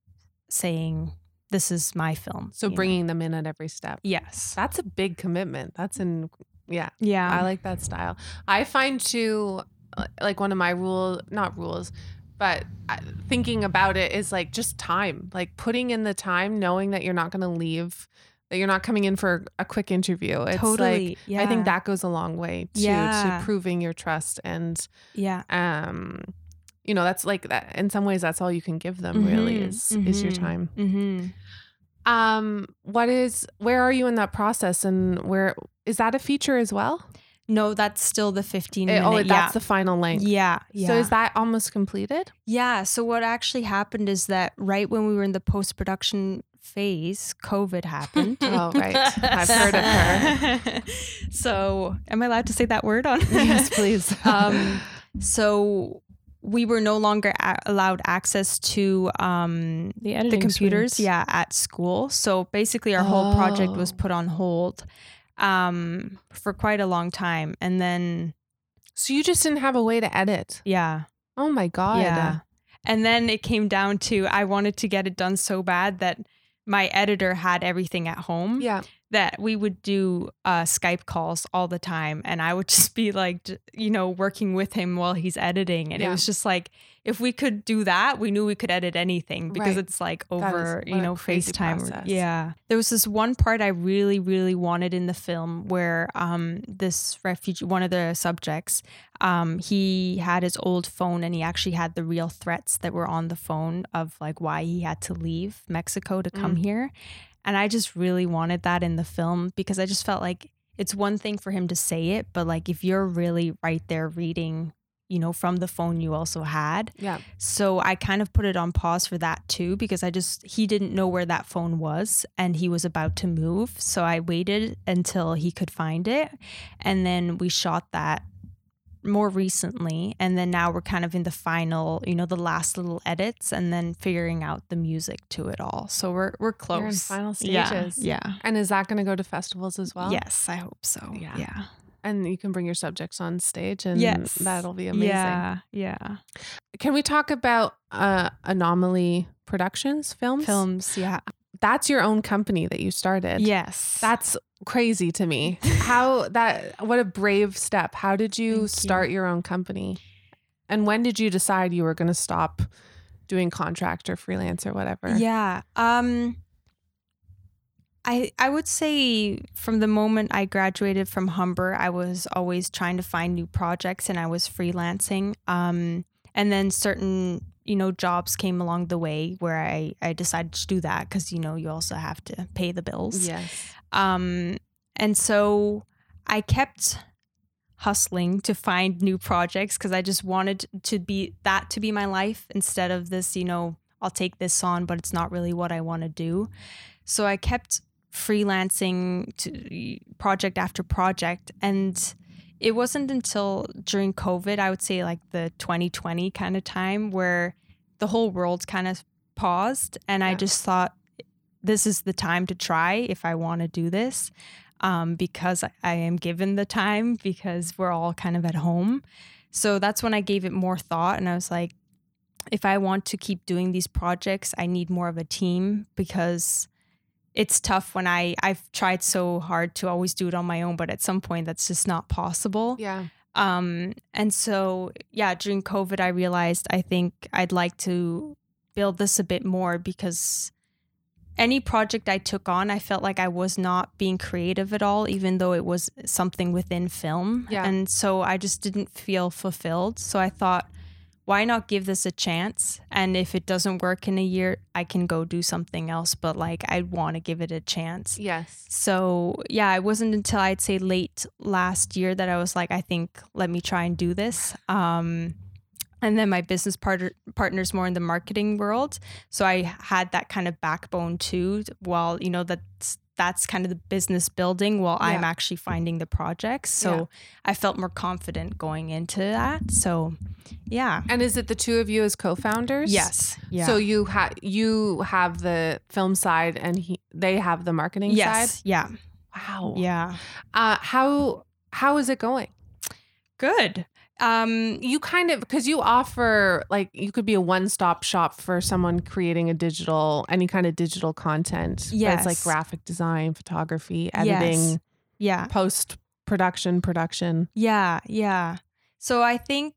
saying this is my film so you know? bringing them in at every step yes that's a big commitment that's in yeah yeah I like that style. I find too, uh, like one of my rule, not rules, but uh, thinking about it is like just time, like putting in the time, knowing that you're not going to leave, that you're not coming in for a quick interview. It's totally like, yeah I think that goes a long way too, Yeah. to proving your trust. And, yeah um, you know, that's like that. In some ways, that's all you can give them really Mhm, is, is your mhm. time. mm-hmm. Um, what is, where are you in that process and where, is that a feature as well? No, that's still the 15 Eh, minute. oh, yeah. that's the final length. yeah, yeah. So is that almost completed? yeah. So what actually happened is that right when we were in the post production phase, COVID happened. Oh, right. I've heard of her. so, am I allowed to say that word on? Yes, please. um, so we were no longer a- allowed access to um, The the computers, suites. yeah, at school. So basically, our whole project was Oh. put on hold um, for quite a long time, and then So you just didn't have a way to edit. yeah. Oh my god. Yeah. And then it came down to I wanted to get it done so bad that my editor had everything at home Yeah. That we would do uh, Skype calls all the time. And I would just be like, you know, working with him while he's editing. And it was just like, if we could do that, we knew we could edit anything because Right. it's like is over, you know, FaceTime. process. Yeah. There was this one part I really, really wanted in the film where um, this refugee, one of the subjects, um, he had his old phone and he actually had the real threats that were on the phone of like why he had to leave Mexico to come here. And I just really wanted that in the film because I just felt like it's one thing for him to say it, but like if you're really right there reading, you know, from the phone you also had. Yeah. So I kind of put it on pause for that too because I just he didn't know where that phone was and he was about to move. So I waited until he could find it and then we shot that more recently and then now we're kind of in the final, you know, the last little edits and then figuring out the music to it all. So we're we're close. You're in final Yeah, stages. Yeah. And is that going to go to festivals as well? yes, I hope so. Yeah. Yeah. And you can bring your subjects on stage and Yes. that'll be amazing. Yeah. Yeah. Can we talk about uh Anomaly Productions films? Films, yeah. That's your own company that you started. Yes. That's crazy to me. How that what a brave step. How did you Thank you. start your own company? And when did you decide you were going to stop doing contract or freelance or whatever? Yeah. Um I I would say from the moment I graduated from Humber, I was always trying to find new projects and I was freelancing. Um and then certain, you know, jobs came along the way where I I decided to do that cuz you know, you also have to pay the bills. Yes. Um, and so I kept hustling to find new projects because I just wanted to be that to be my life instead of this, you know, I'll take this on, but it's not really what I want to do. So I kept freelancing to project after project. And it wasn't until during COVID, I would say like the 2020 kind of time where the whole world kind of paused. And I just thought, this is the time to try if I want to do this um, because I am given the time because we're all kind of at home. So that's when I gave it more thought and I was like, if I want to keep doing these projects, I need more of a team because it's tough when I I've tried so hard to always do it on my own, but at some point that's just not possible. Yeah. Um, and so, yeah, during COVID, I realized I think I'd like to build this a bit more because any project I took on, I felt like I was not being creative at all, even though it was something within film. Yeah. And so I just didn't feel fulfilled. So I thought, why not give this a chance? And if it doesn't work in a year, I can go do something else. But like, I want to give it a chance. Yes. So yeah, it wasn't until I'd say late last year that I was like, I think let me try and do this. Um, and then my business partner partners more in the marketing world, so I had that kind of backbone too. While you know that's that's kind of the business building, while I'm actually finding the projects. So Yeah. I felt more confident going into that. So yeah, And is it the two of you as co-founders? yes, yeah. So you have you have the film side and he they have the marketing yes, side. yeah, Wow. yeah, Uh, how how is it going? good. Um, You kind of because you offer like you could be a one stop shop for someone creating a digital any kind of digital content. where It's like graphic design, photography, editing, Yes. yeah. post production, production. Yeah, yeah. So I think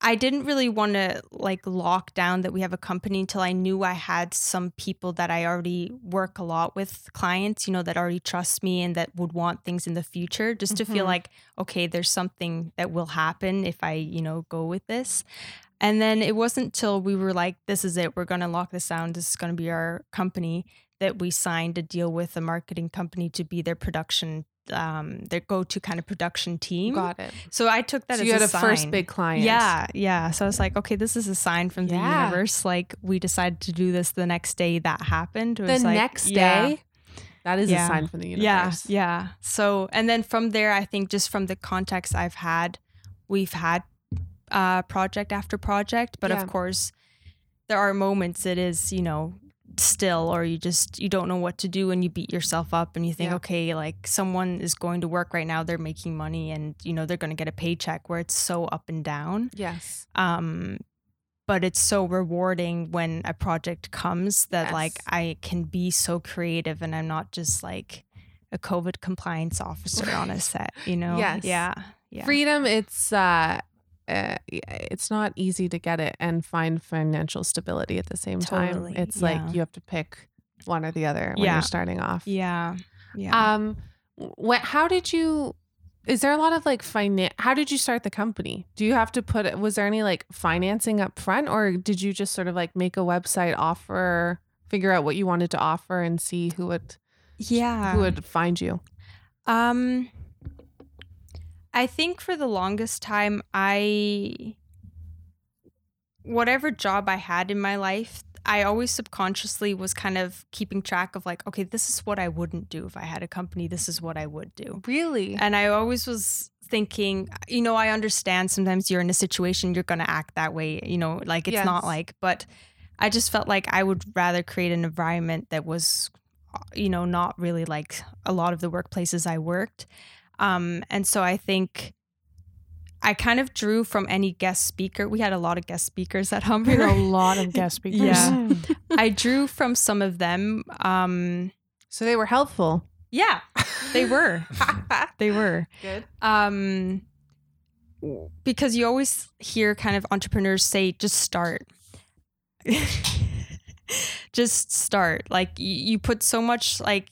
I didn't really want to like lock down that we have a company until I knew I had some people that I already work a lot with clients, you know, that already trust me and that would want things in the future just to feel Mhm. like, okay, there's something that will happen if I, you know, go with this. And then it wasn't till we were like, this is it, we're going to lock this down, this is going to be our company, that we signed a deal with a marketing company to be their production, um, their go to kind of production team. Got it. So I took that So as you had a, a first big client. Yeah, yeah. So I was like, okay, this is a sign from the universe. Like we decided to do this the next day that happened. It The like, next yeah, day. That is Yeah. a sign from the Yeah, universe. yeah. yeah. So and then from there, I think just from the context I've had, we've had uh, project after project. But Yeah. of course, there are moments it is, you know, still or you just you don't know what to do and you beat yourself up and you think Yeah. okay like someone is going to work right now they're making money and you know they're going to get a paycheck where it's so up and down Yes. um but it's so rewarding when a project comes that like i can be so creative and i'm not just like a covid compliance officer on a set you know Yes. yeah yeah Freedom, it's uh, uh, it's not easy to get it and find financial stability at the same time. Totally, It's yeah. like you have to pick one or the other when Yeah. you're starting off. yeah yeah Um, what? How did you? Is there a lot of like finance? How did you start the company? Do you have to put? it? Was there any like financing up front, or did you just sort of like make a website offer, figure out what you wanted to offer, and see who would yeah who would find you? Um, I think for the longest time, I, whatever job I had in my life, I always subconsciously was kind of keeping track of like, okay, this is what I wouldn't do if I had a company. This is what I would do. Really? And I always was thinking, you know, I understand sometimes you're in a situation, you're going to act that way, you know, like it's Yes. not like, but I just felt like I would rather create an environment that was, uh, you know, not really like a lot of the workplaces I worked. Um, and so I think I kind of drew from any guest speaker. We had a lot of guest speakers at Humber. There are a lot of guest speakers. Yeah. I drew from some of them. Um, So they were helpful. yeah, they were. they were. Good. Um, because you always hear kind of entrepreneurs say, just start. just start. Like you, you put so much like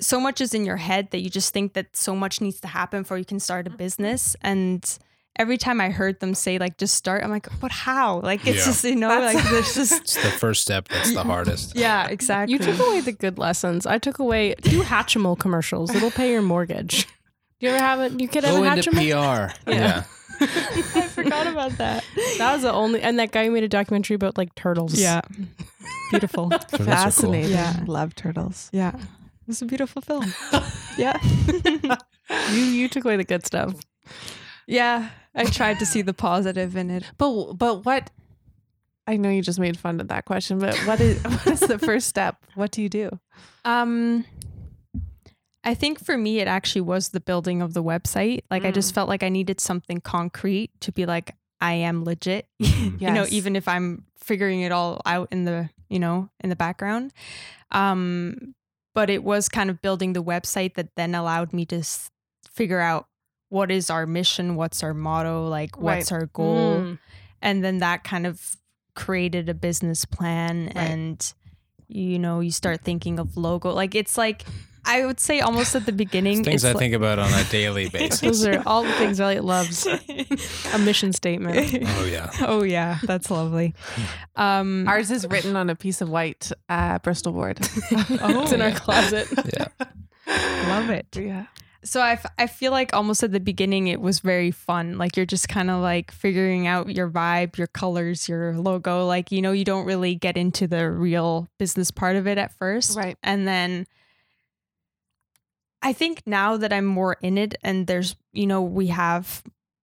so much is in your head that you just think that so much needs to happen before you can start a mm-hmm. business. And every time I heard them say like just start, I'm like, but how? Like it's Yeah. just you know, like there's just It's the first step that's the hardest. yeah, exactly. You took away the good lessons. I took away do Hatchimal commercials. It'll pay your mortgage. Do you ever have it? You could have Go a into Hatchimal. PR. Yeah. I forgot about that. That was the only, and that guy who made a documentary about like turtles. Yeah. Beautiful. Turtles are cool. Fascinating. Yeah. Love turtles. Yeah. Was a beautiful film. yeah. You you took away the good stuff. yeah. I tried to see the positive in it. But but what? I know you just made fun of that question, but what is what is the first step? What do you do? Um I think for me it actually was the building of the website. Like I just felt like I needed something concrete to be like I am legit. you know, even if I'm figuring it all out in the, you know, in the background. Um but it was kind of building the website that then allowed me to s- figure out what is our mission, what's our motto, like what's our goal. Mm. and then that kind of created a business plan and you know you start thinking of logo like it's like i would say almost at the beginning Things it's I like- think about on a daily basis. Those are all the things Elliot loves. A mission statement. Oh yeah. oh yeah that's lovely um Ours is written on a piece of white uh, Bristol board. it's in our closet. Yeah. love it yeah. so I, f- I feel like almost at the beginning it was very fun like you're just kind of like figuring out your vibe your colors your logo like you know you don't really get into the real business part of it at first Right. and then I think now that I'm more in it and there's, you know, we have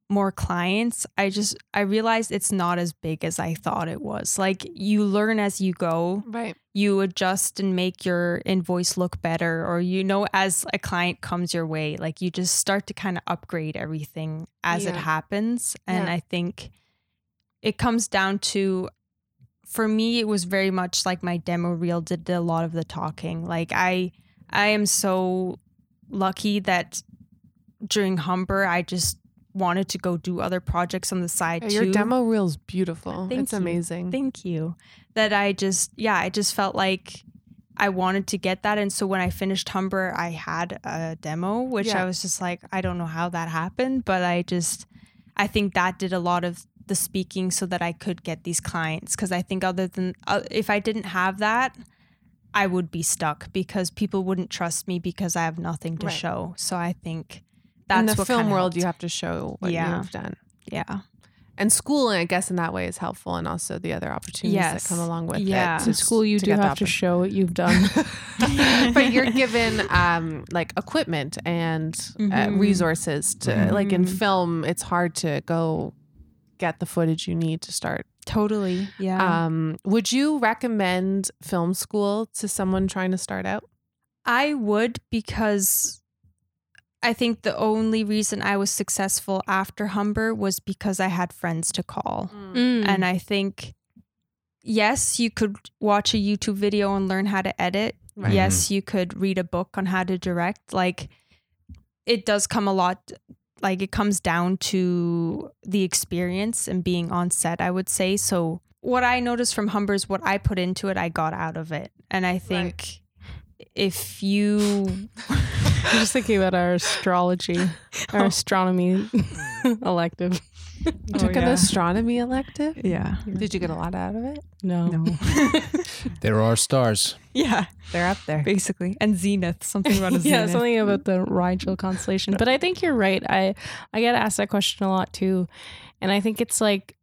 more clients, I just I realized it's not as big as I thought it was. Like you learn as you go, Right. you adjust and make your invoice look better or you know as a client comes your way, like you just start to kind of upgrade everything as it happens and Yeah. I think it comes down to for me it was very much like my demo reel did a lot of the talking. Like I I am so lucky that during Humber I just wanted to go do other projects on the side Yeah, too. Your demo reel is beautiful. Thank it's you. amazing. Thank you. That I just yeah, I just felt like I wanted to get that and so when I finished Humber I had a demo which Yeah. I was just like I don't know how that happened but I just I think that did a lot of the speaking so that I could get these clients because I think other than uh, if I didn't have that I would be stuck because people wouldn't trust me because I have nothing to Right. show. So I think that's in the what film kinda world, you have to show what Yeah. you've done. yeah. And school, I guess, in that way is helpful, and also the other opportunities Yes. that come along with Yeah. it. In to- school, you to do have to show what you've done. but you're given um, like equipment and uh, Mhm. resources to like in Mhm. film. It's hard to go get the footage you need to start. Totally. Yeah. Um, would you recommend film school to someone trying to start out? I would because I think the only reason I was successful after Humber was because I had friends to call. Mm. And I think, yes, you could watch a YouTube video and learn how to edit. Right. Yes, you could read a book on how to direct. Like, it does come a lot, like, it comes down to the experience and being on set, I would say. So, what I noticed from Humber is what I put into it, I got out of it. And I think if you I'm just thinking about our astrology, our astronomy elective. You Oh, took an astronomy elective. yeah Did you get a lot out of it? No. There are stars. yeah They're up there. basically and zenith something about a zenith. yeah, something about the Rigel constellation. But I think you're right. I I get asked that question a lot too, and I think it's like,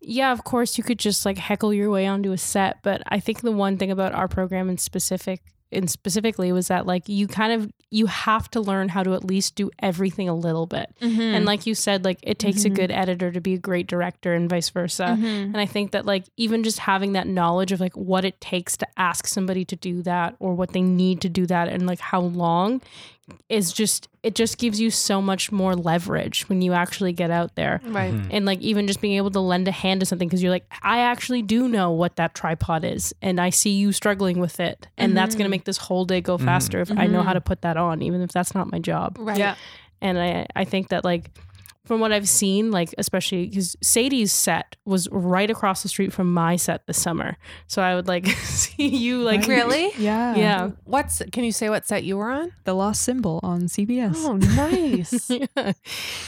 yeah, of course you could just like heckle your way onto a set, but I think the one thing about our program in specific, in specifically, was that like you kind of you have to learn how to at least do everything a little bit. Mm-hmm. And like you said, like it takes Mhm. a good editor to be a great director, and vice versa. Mm-hmm. And I think that like even just having that knowledge of like what it takes to ask somebody to do that or what they need to do that and like how long is just it just gives you so much more leverage when you actually get out there. Right. Mhm. And like even just being able to lend a hand to something because you're like, I actually do know what that tripod is, and I see you struggling with it, and that's gonna Mhm. make this whole day go Mhm. faster if I know how Mhm. to put that on, even if that's not my job. Right. Yeah. And I I think that like from what I've seen, like especially because Sadie's set was right across the street from my set this summer, so I would like see you like Really? Yeah. yeah. What's can you say what set you were on? The Lost Symbol on CBS. Oh, nice. yeah,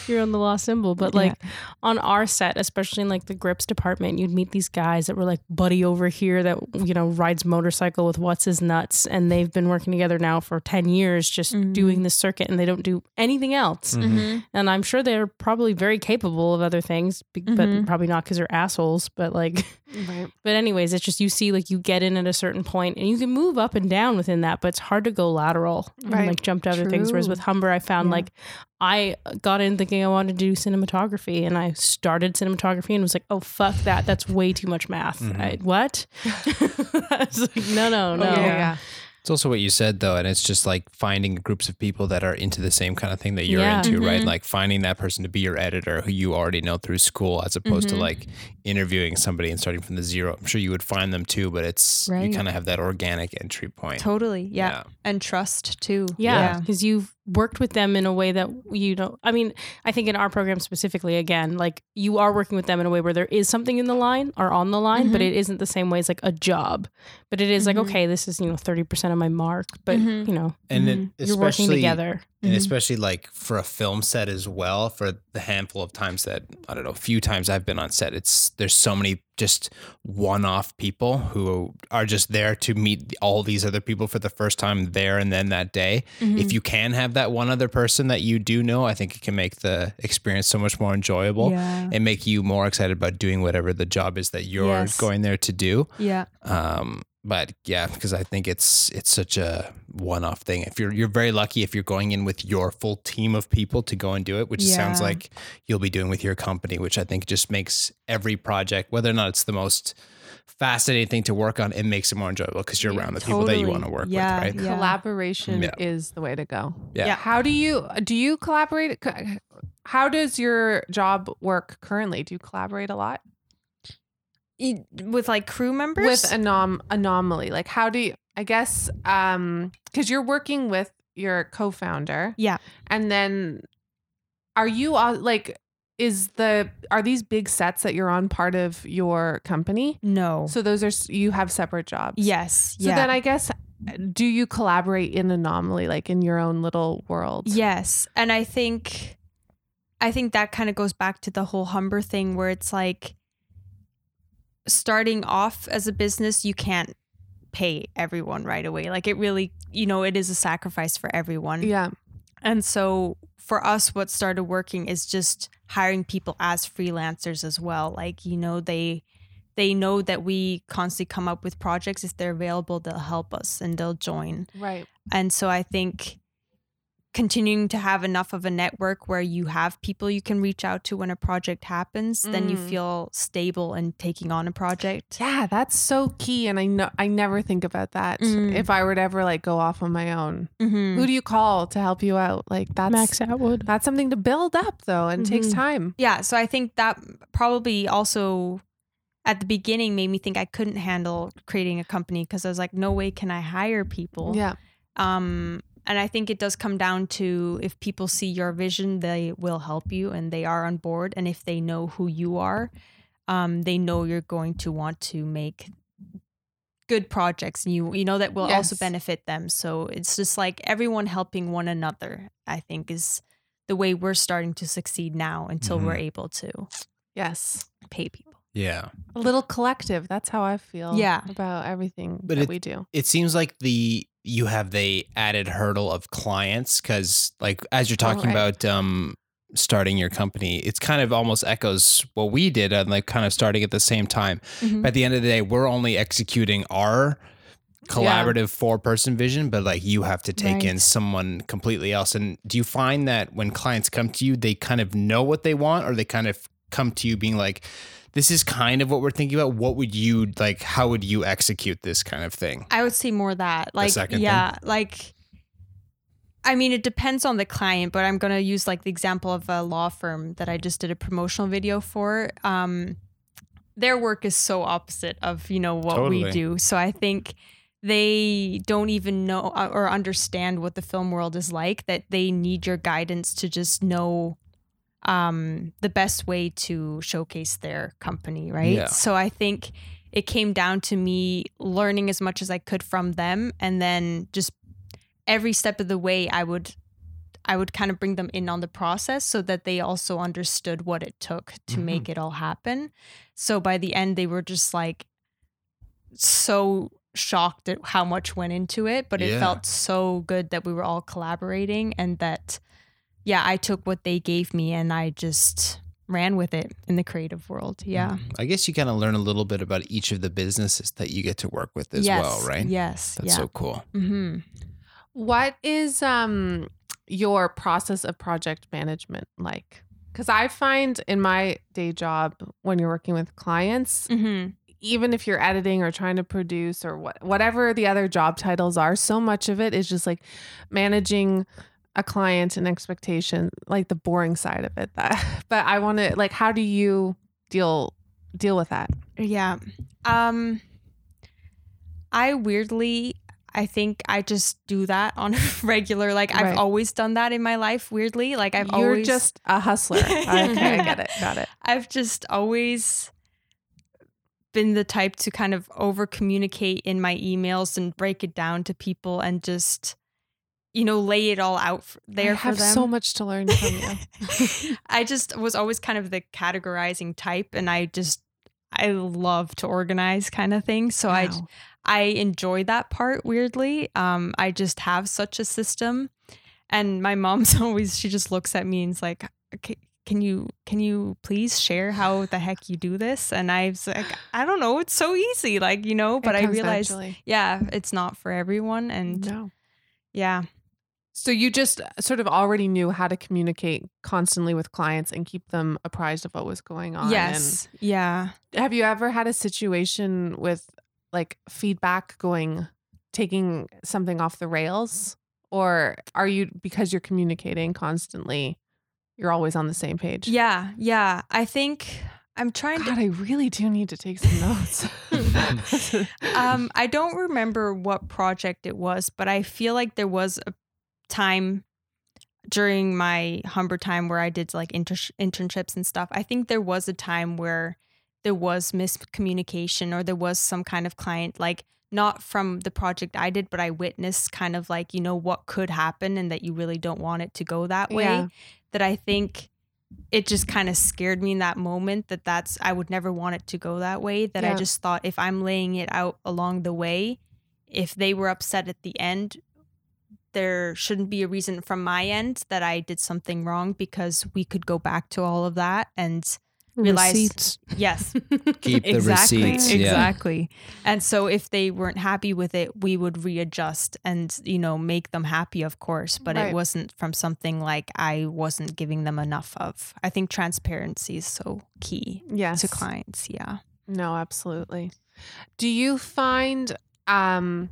you're on the lost symbol. But like on our set, especially in like the grips department, you'd meet these guys that were like buddy over here that you know rides motorcycle with what's his nuts, and they've been working together now for ten years, just Mhm. doing this circuit, and they don't do anything else. Mhm. Mm-hmm. And I'm sure they're probably very capable of other things, be- but Mhm. probably not because they're assholes. But like, right. but anyways, it's just you see like you get in at a certain point, and you can move up and down within that, but it's hard to go lateral and like jump to other things. Whereas with Humber, I found Yeah. like I got in thinking I wanted to do cinematography, and I started cinematography and was like, oh fuck that, that's way too much math. Mhm. I, what? I was like, no, no, no. Oh, yeah, yeah. It's also what you said though, and it's just like finding groups of people that are into the same kind of thing that you're Yeah. into, right? Mhm. Like finding that person to be your editor who you already know through school, as opposed to Mhm. like interviewing somebody and starting from the zero. I'm sure you would find them too, but it's you kind of have that organic entry point. Totally. Yeah. And trust too. Yeah, because you've worked with them in a way that you don't. I mean, I think in our program specifically, again, like you are working with them in a way where there is something in the line or on the line, but Mhm. it isn't the same way as like a job. But it is like, Mhm. okay, this is you know thirty percent of my mark, but Mhm. you know, And it, Mhm. you're working together. And Mhm. especially like for a film set as well for the handful of times that i don't know a few times i've been on set it's there's so many just one-off people who are just there to meet all these other people for the first time there and then that day Mm-hmm. if you can have that one other person that you do know i think it can make the experience so much more enjoyable Yeah. and make you more excited about doing whatever the job is that you're Yes. going there to do Yeah. um, but yeah, because I think it's it's such a one-off thing. If you're you're very lucky if you're going in with your full team of people to go and do it, which it sounds like you'll be doing with your company, which I think just makes every project, whether or not it's the most fascinating thing to work on, it makes it more enjoyable because you're Yeah, around the people that you want to work Yeah, with, right? yeah. Collaboration Yeah. is the way to go. Yeah. Yeah. How do you do you collaborate? How does your job work currently? Do you collaborate a lot With like crew members? with anom- anomaly? Like how do you? I guess um because you're working with your co-founder. Yeah. and then are you all like? Is the are these big sets that you're on part of your company? no. So those are you have separate jobs. yes. So yeah. then I guess do you collaborate in anomaly like in your own little world? Yes. And I think I think that kind of goes back to the whole Humber thing where it's like starting off as a business, you can't pay everyone right away. Like it really, you know, it is a sacrifice for everyone. Yeah. And so for us, what started working is just hiring people as freelancers as well. Like, you know, they they know that we constantly come up with projects. If they're available, they'll help us and they'll join. Right. And so I think continuing to have enough of a network where you have people you can reach out to when a project happens, then you Mm. feel stable in taking on a project. Yeah, that's so key. And I know I never think about that. Mm. If I were to ever like go off on my own. Mm-hmm. Who do you call to help you out? Like that's Max Atwood. that's something to build up though and takes Mhm. time. Yeah, so I think that probably also at the beginning made me think I couldn't handle creating a company because I was like, no way can I hire people. Yeah. Um, and I think it does come down to if people see your vision, they will help you and they are on board. And if they know who you are, um, they know you're going to want to make good projects and you you know that will also benefit them. So it's just like everyone helping one another, I think is the way we're starting to succeed now until we're able to Yes. pay people. Yeah. A little collective. That's how I feel Yeah. about everything But that it- we do. it seems like the you have the added hurdle of clients because like as you're talking right. about um starting your company it's kind of almost echoes what we did and like kind of starting at the same time Mhm. but at the end of the day we're only executing our collaborative four person vision but like you have to take in someone completely else and do you find that when clients come to you they kind of know what they want or they kind of come to you being like this is kind of what we're thinking about what would you like how would you execute this kind of thing I would say more that. Like second thing? yeah, like I mean, it depends on the client, but I'm going to use like the example of a law firm that I just did a promotional video for. Um, their work is so opposite of, you know, what we do. So I think they don't even know uh, or understand what the film world is like, that they need your guidance to just know um, the best way to showcase their company, right? Yeah. So I think it came down to me learning as much as I could from them and then just every step of the way I would I would kind of bring them in on the process so that they also understood what it took to Mhm. make it all happen. So by the end they were just like so shocked at how much went into it, but it Yeah. felt so good that we were all collaborating and that yeah, I took what they gave me and I just ran with it in the creative world. Yeah. I guess you kind of learn a little bit about each of the businesses that you get to work with as yes. well, right? Yes. That's yeah. so cool. hmm What is um your process of project management like? Because I find in my day job when you're working with clients, hmm even if you're editing or trying to produce or what, whatever the other job titles are, so much of it is just like managing a client and expectation, like the boring side of it. That, but I want to like, how do you deal deal with that? Yeah. Um I weirdly I think I just do that on a regular like I've always done that in my life weirdly. Like I've you're always just a hustler. okay, I get it. Got it. I've just always been the type to kind of over communicate in my emails and break it down to people and just you know lay it all out f- there I for have so much to learn from you. I just was always kind of the categorizing type and I just I love to organize kind of thing. So I Wow. I enjoy that part weirdly. Um I just have such a system and my mom's always she just looks at me and is like okay can you can you please share how the heck you do this and I was like I don't know it's so easy like you know but I realized naturally. yeah it's not for everyone and no. yeah So you just sort of already knew how to communicate constantly with clients and keep them apprised of what was going on. yes yeah have you ever had a situation with like feedback going taking something off the rails? Or are you because you're communicating constantly, you're always on the same page? yeah yeah I think I'm trying to God, I really do need to take some notes. um, I don't remember what project it was, but I feel like there was a time during my Humber time where I did like inter- internships and stuff. I think there was a time where there was miscommunication or there was some kind of client like not from the project I did, but I witnessed kind of like, you know, what could happen and that you really don't want it to go that way. Yeah. That I think it just kind of scared me in that moment that that's I would never want it to go that way. That I just thought if I'm laying it out along the way, if they were upset at the end, there shouldn't be a reason from my end that I did something wrong because we could go back to all of that and realize Receipts. yes Keep the exactly receipts. Yeah. exactly and so if they weren't happy with it we would readjust and you know make them happy of course but Right. it wasn't from something like i wasn't giving them enough of i think transparency is so key yes. to clients yeah No, absolutely. Do you find um,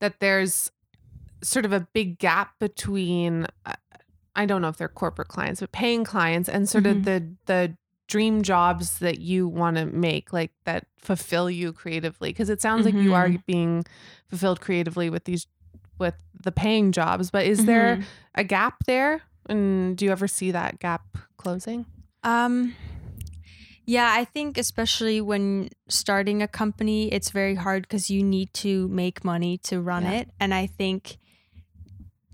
that there's sort of a big gap between uh, I don't know if they're corporate clients, but paying clients and sort of Mhm. the the dream jobs that you want to make like that fulfill you creatively because it sounds like you are Mhm. being fulfilled creatively with these with the paying jobs but is there Mhm. a gap there and do you ever see that gap closing Um, yeah, I think especially when starting a company, it's very hard because you need to make money to run Yeah. it. And I think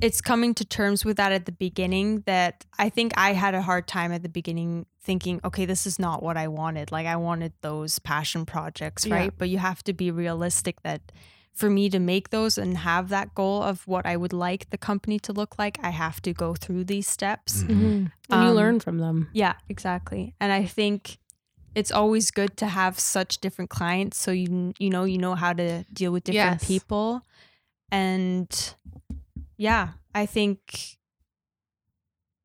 it's coming to terms with that at the beginning that I think I had a hard time at the beginning thinking, okay, this is not what I wanted. Like I wanted those passion projects, Yeah. right? But you have to be realistic that for me to make those and have that goal of what I would like the company to look like, I have to go through these steps. Mhm. And you Um, learn from them. Yeah, exactly. And I think it's always good to have such different clients so you you know you know how to deal with different Yes. people. And yeah, I think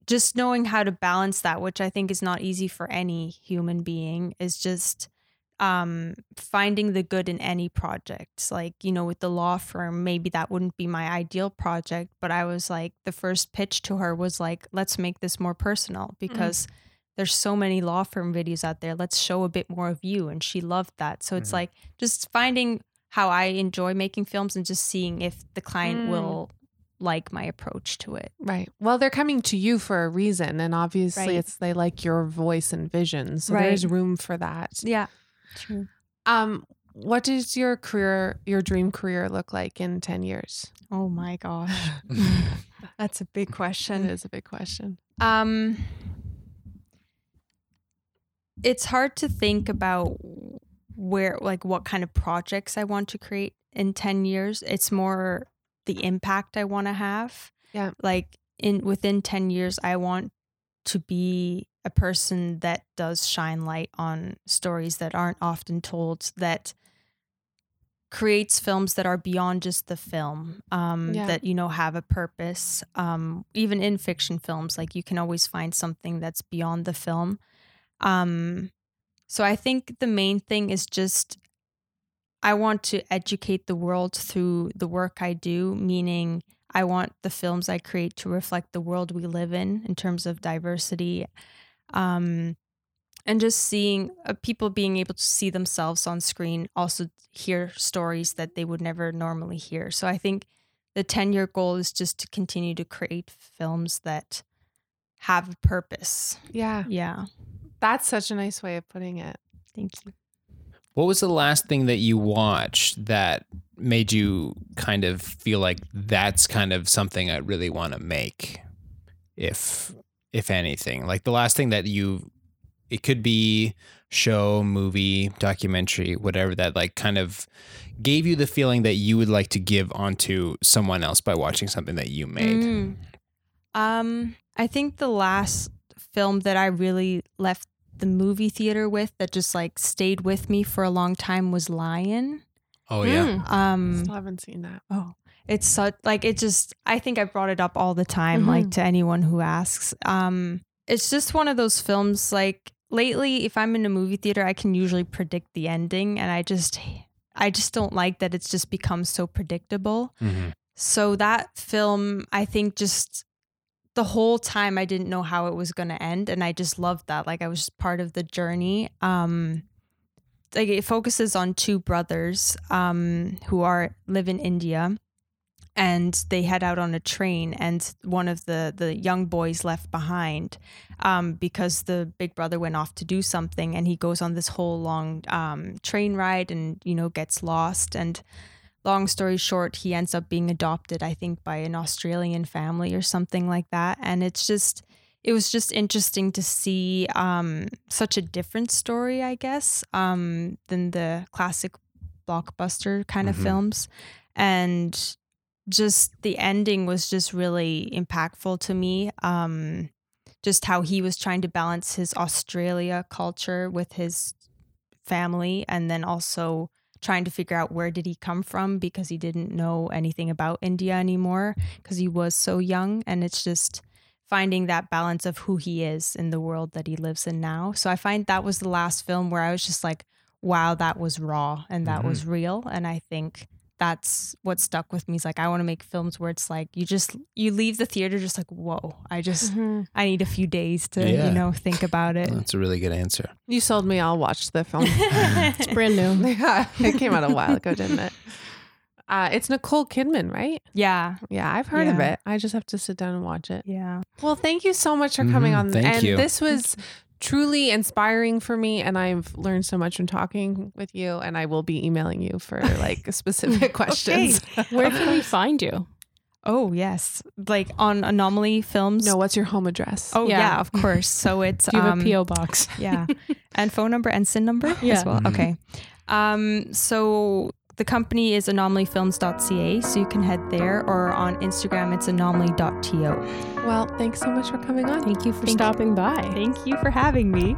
just knowing how to balance that, which I think is not easy for any human being, is just um finding the good in any project like you know with the law firm maybe that wouldn't be my ideal project but i was like the first pitch to her was like let's make this more personal because there's so many law firm videos out there let's show a bit more of you and she loved that so it's Mhm. like just finding how i enjoy making films and just seeing if the client Mm. will like my approach to it Right. Well, they're coming to you for a reason, and obviously, Right. it's they like your voice and vision, so Right. there's room for that. yeah true Um, what does your career, your dream career, look like in ten years? oh my gosh that's a big question It is a big question. Um, it's hard to think about where, like, what kind of projects I want to create in 10 years. It's more the impact I want to have. Yeah. Like, in within 10 years, I want to be a person that does shine light on stories that aren't often told, that creates films that are beyond just the film um, Yeah. that you know have a purpose um, even in fiction films like you can always find something that's beyond the film um, so i think the main thing is just i want to educate the world through the work i do meaning i want the films i create to reflect the world we live in in terms of diversity um, and just seeing uh, people being able to see themselves on screen also hear stories that they would never normally hear. So i think the 10 year goal is just to continue to create films that have a purpose. Yeah, yeah. That's such a nice way of putting it. thank you What was the last thing that you watched that made you kind of feel like that's kind of something I really want to make? If if anything, like the last thing that you it could be show, movie, documentary, whatever that like kind of gave you the feeling that you would like to give onto someone else by watching something that you made. Mm. Um, I think the last film that I really left the movie theater with that just like stayed with me for a long time was Lion. Oh yeah. Mm. Um, Still haven't seen that. Oh, it's such like it just. I think I brought it up all the time, Mhm. like to anyone who asks. Um, it's just one of those films. Like lately, if I'm in a movie theater, I can usually predict the ending, and I just, I just don't like that it's just become so predictable. Mhm. So that film, I think, just the whole time I didn't know how it was going to end, and I just loved that. Like I was part of the journey. Um, like it focuses on two brothers um, who are live in India, and they head out on a train, and one of the the young boys left behind um, because the big brother went off to do something, and he goes on this whole long um, train ride, and you know gets lost and long story short, he ends up being adopted, I think, by an Australian family or something like that. And it's just, it was just interesting to see um, such a different story, I guess, um, than the classic blockbuster kind of Mhm. films. And just the ending was just really impactful to me. Um, just how he was trying to balance his Australia culture with his family and then also trying to figure out where did he come from because he didn't know anything about India anymore because he was so young and it's just finding that balance of who he is in the world that he lives in now. So I find that was the last film where I was just like wow that was raw and that Mhm. was real and I think that's what stuck with me is like I want to make films where it's like you just you leave the theater just like whoa I just Mhm. I need a few days to Yeah. you know think about it. That's a really good answer. You sold me. I'll watch the film. It's brand new. yeah, it came out a while ago, didn't it? Uh, it's Nicole Kidman, right? yeah, Yeah, I've heard of it. I just have to sit down and watch it. yeah. Well, thank you so much for coming Mhm, on. thank and you. this was truly inspiring for me and I've learned so much from talking with you and I will be emailing you for like specific questions. Okay. Where can we find you? Oh yes, like on Anomaly Films. no, what's your home address? Oh yeah. of course. So it's Do you have um, a PO box? yeah, and phone number and SIN number Yeah. as well. Mhm. Okay. Um. So the company is anomalyfilms.ca, so you can head there, or on Instagram it's anomaly.to. Well, thanks so much for coming on. Thank you for Thank you. stopping by. Thank you for having me.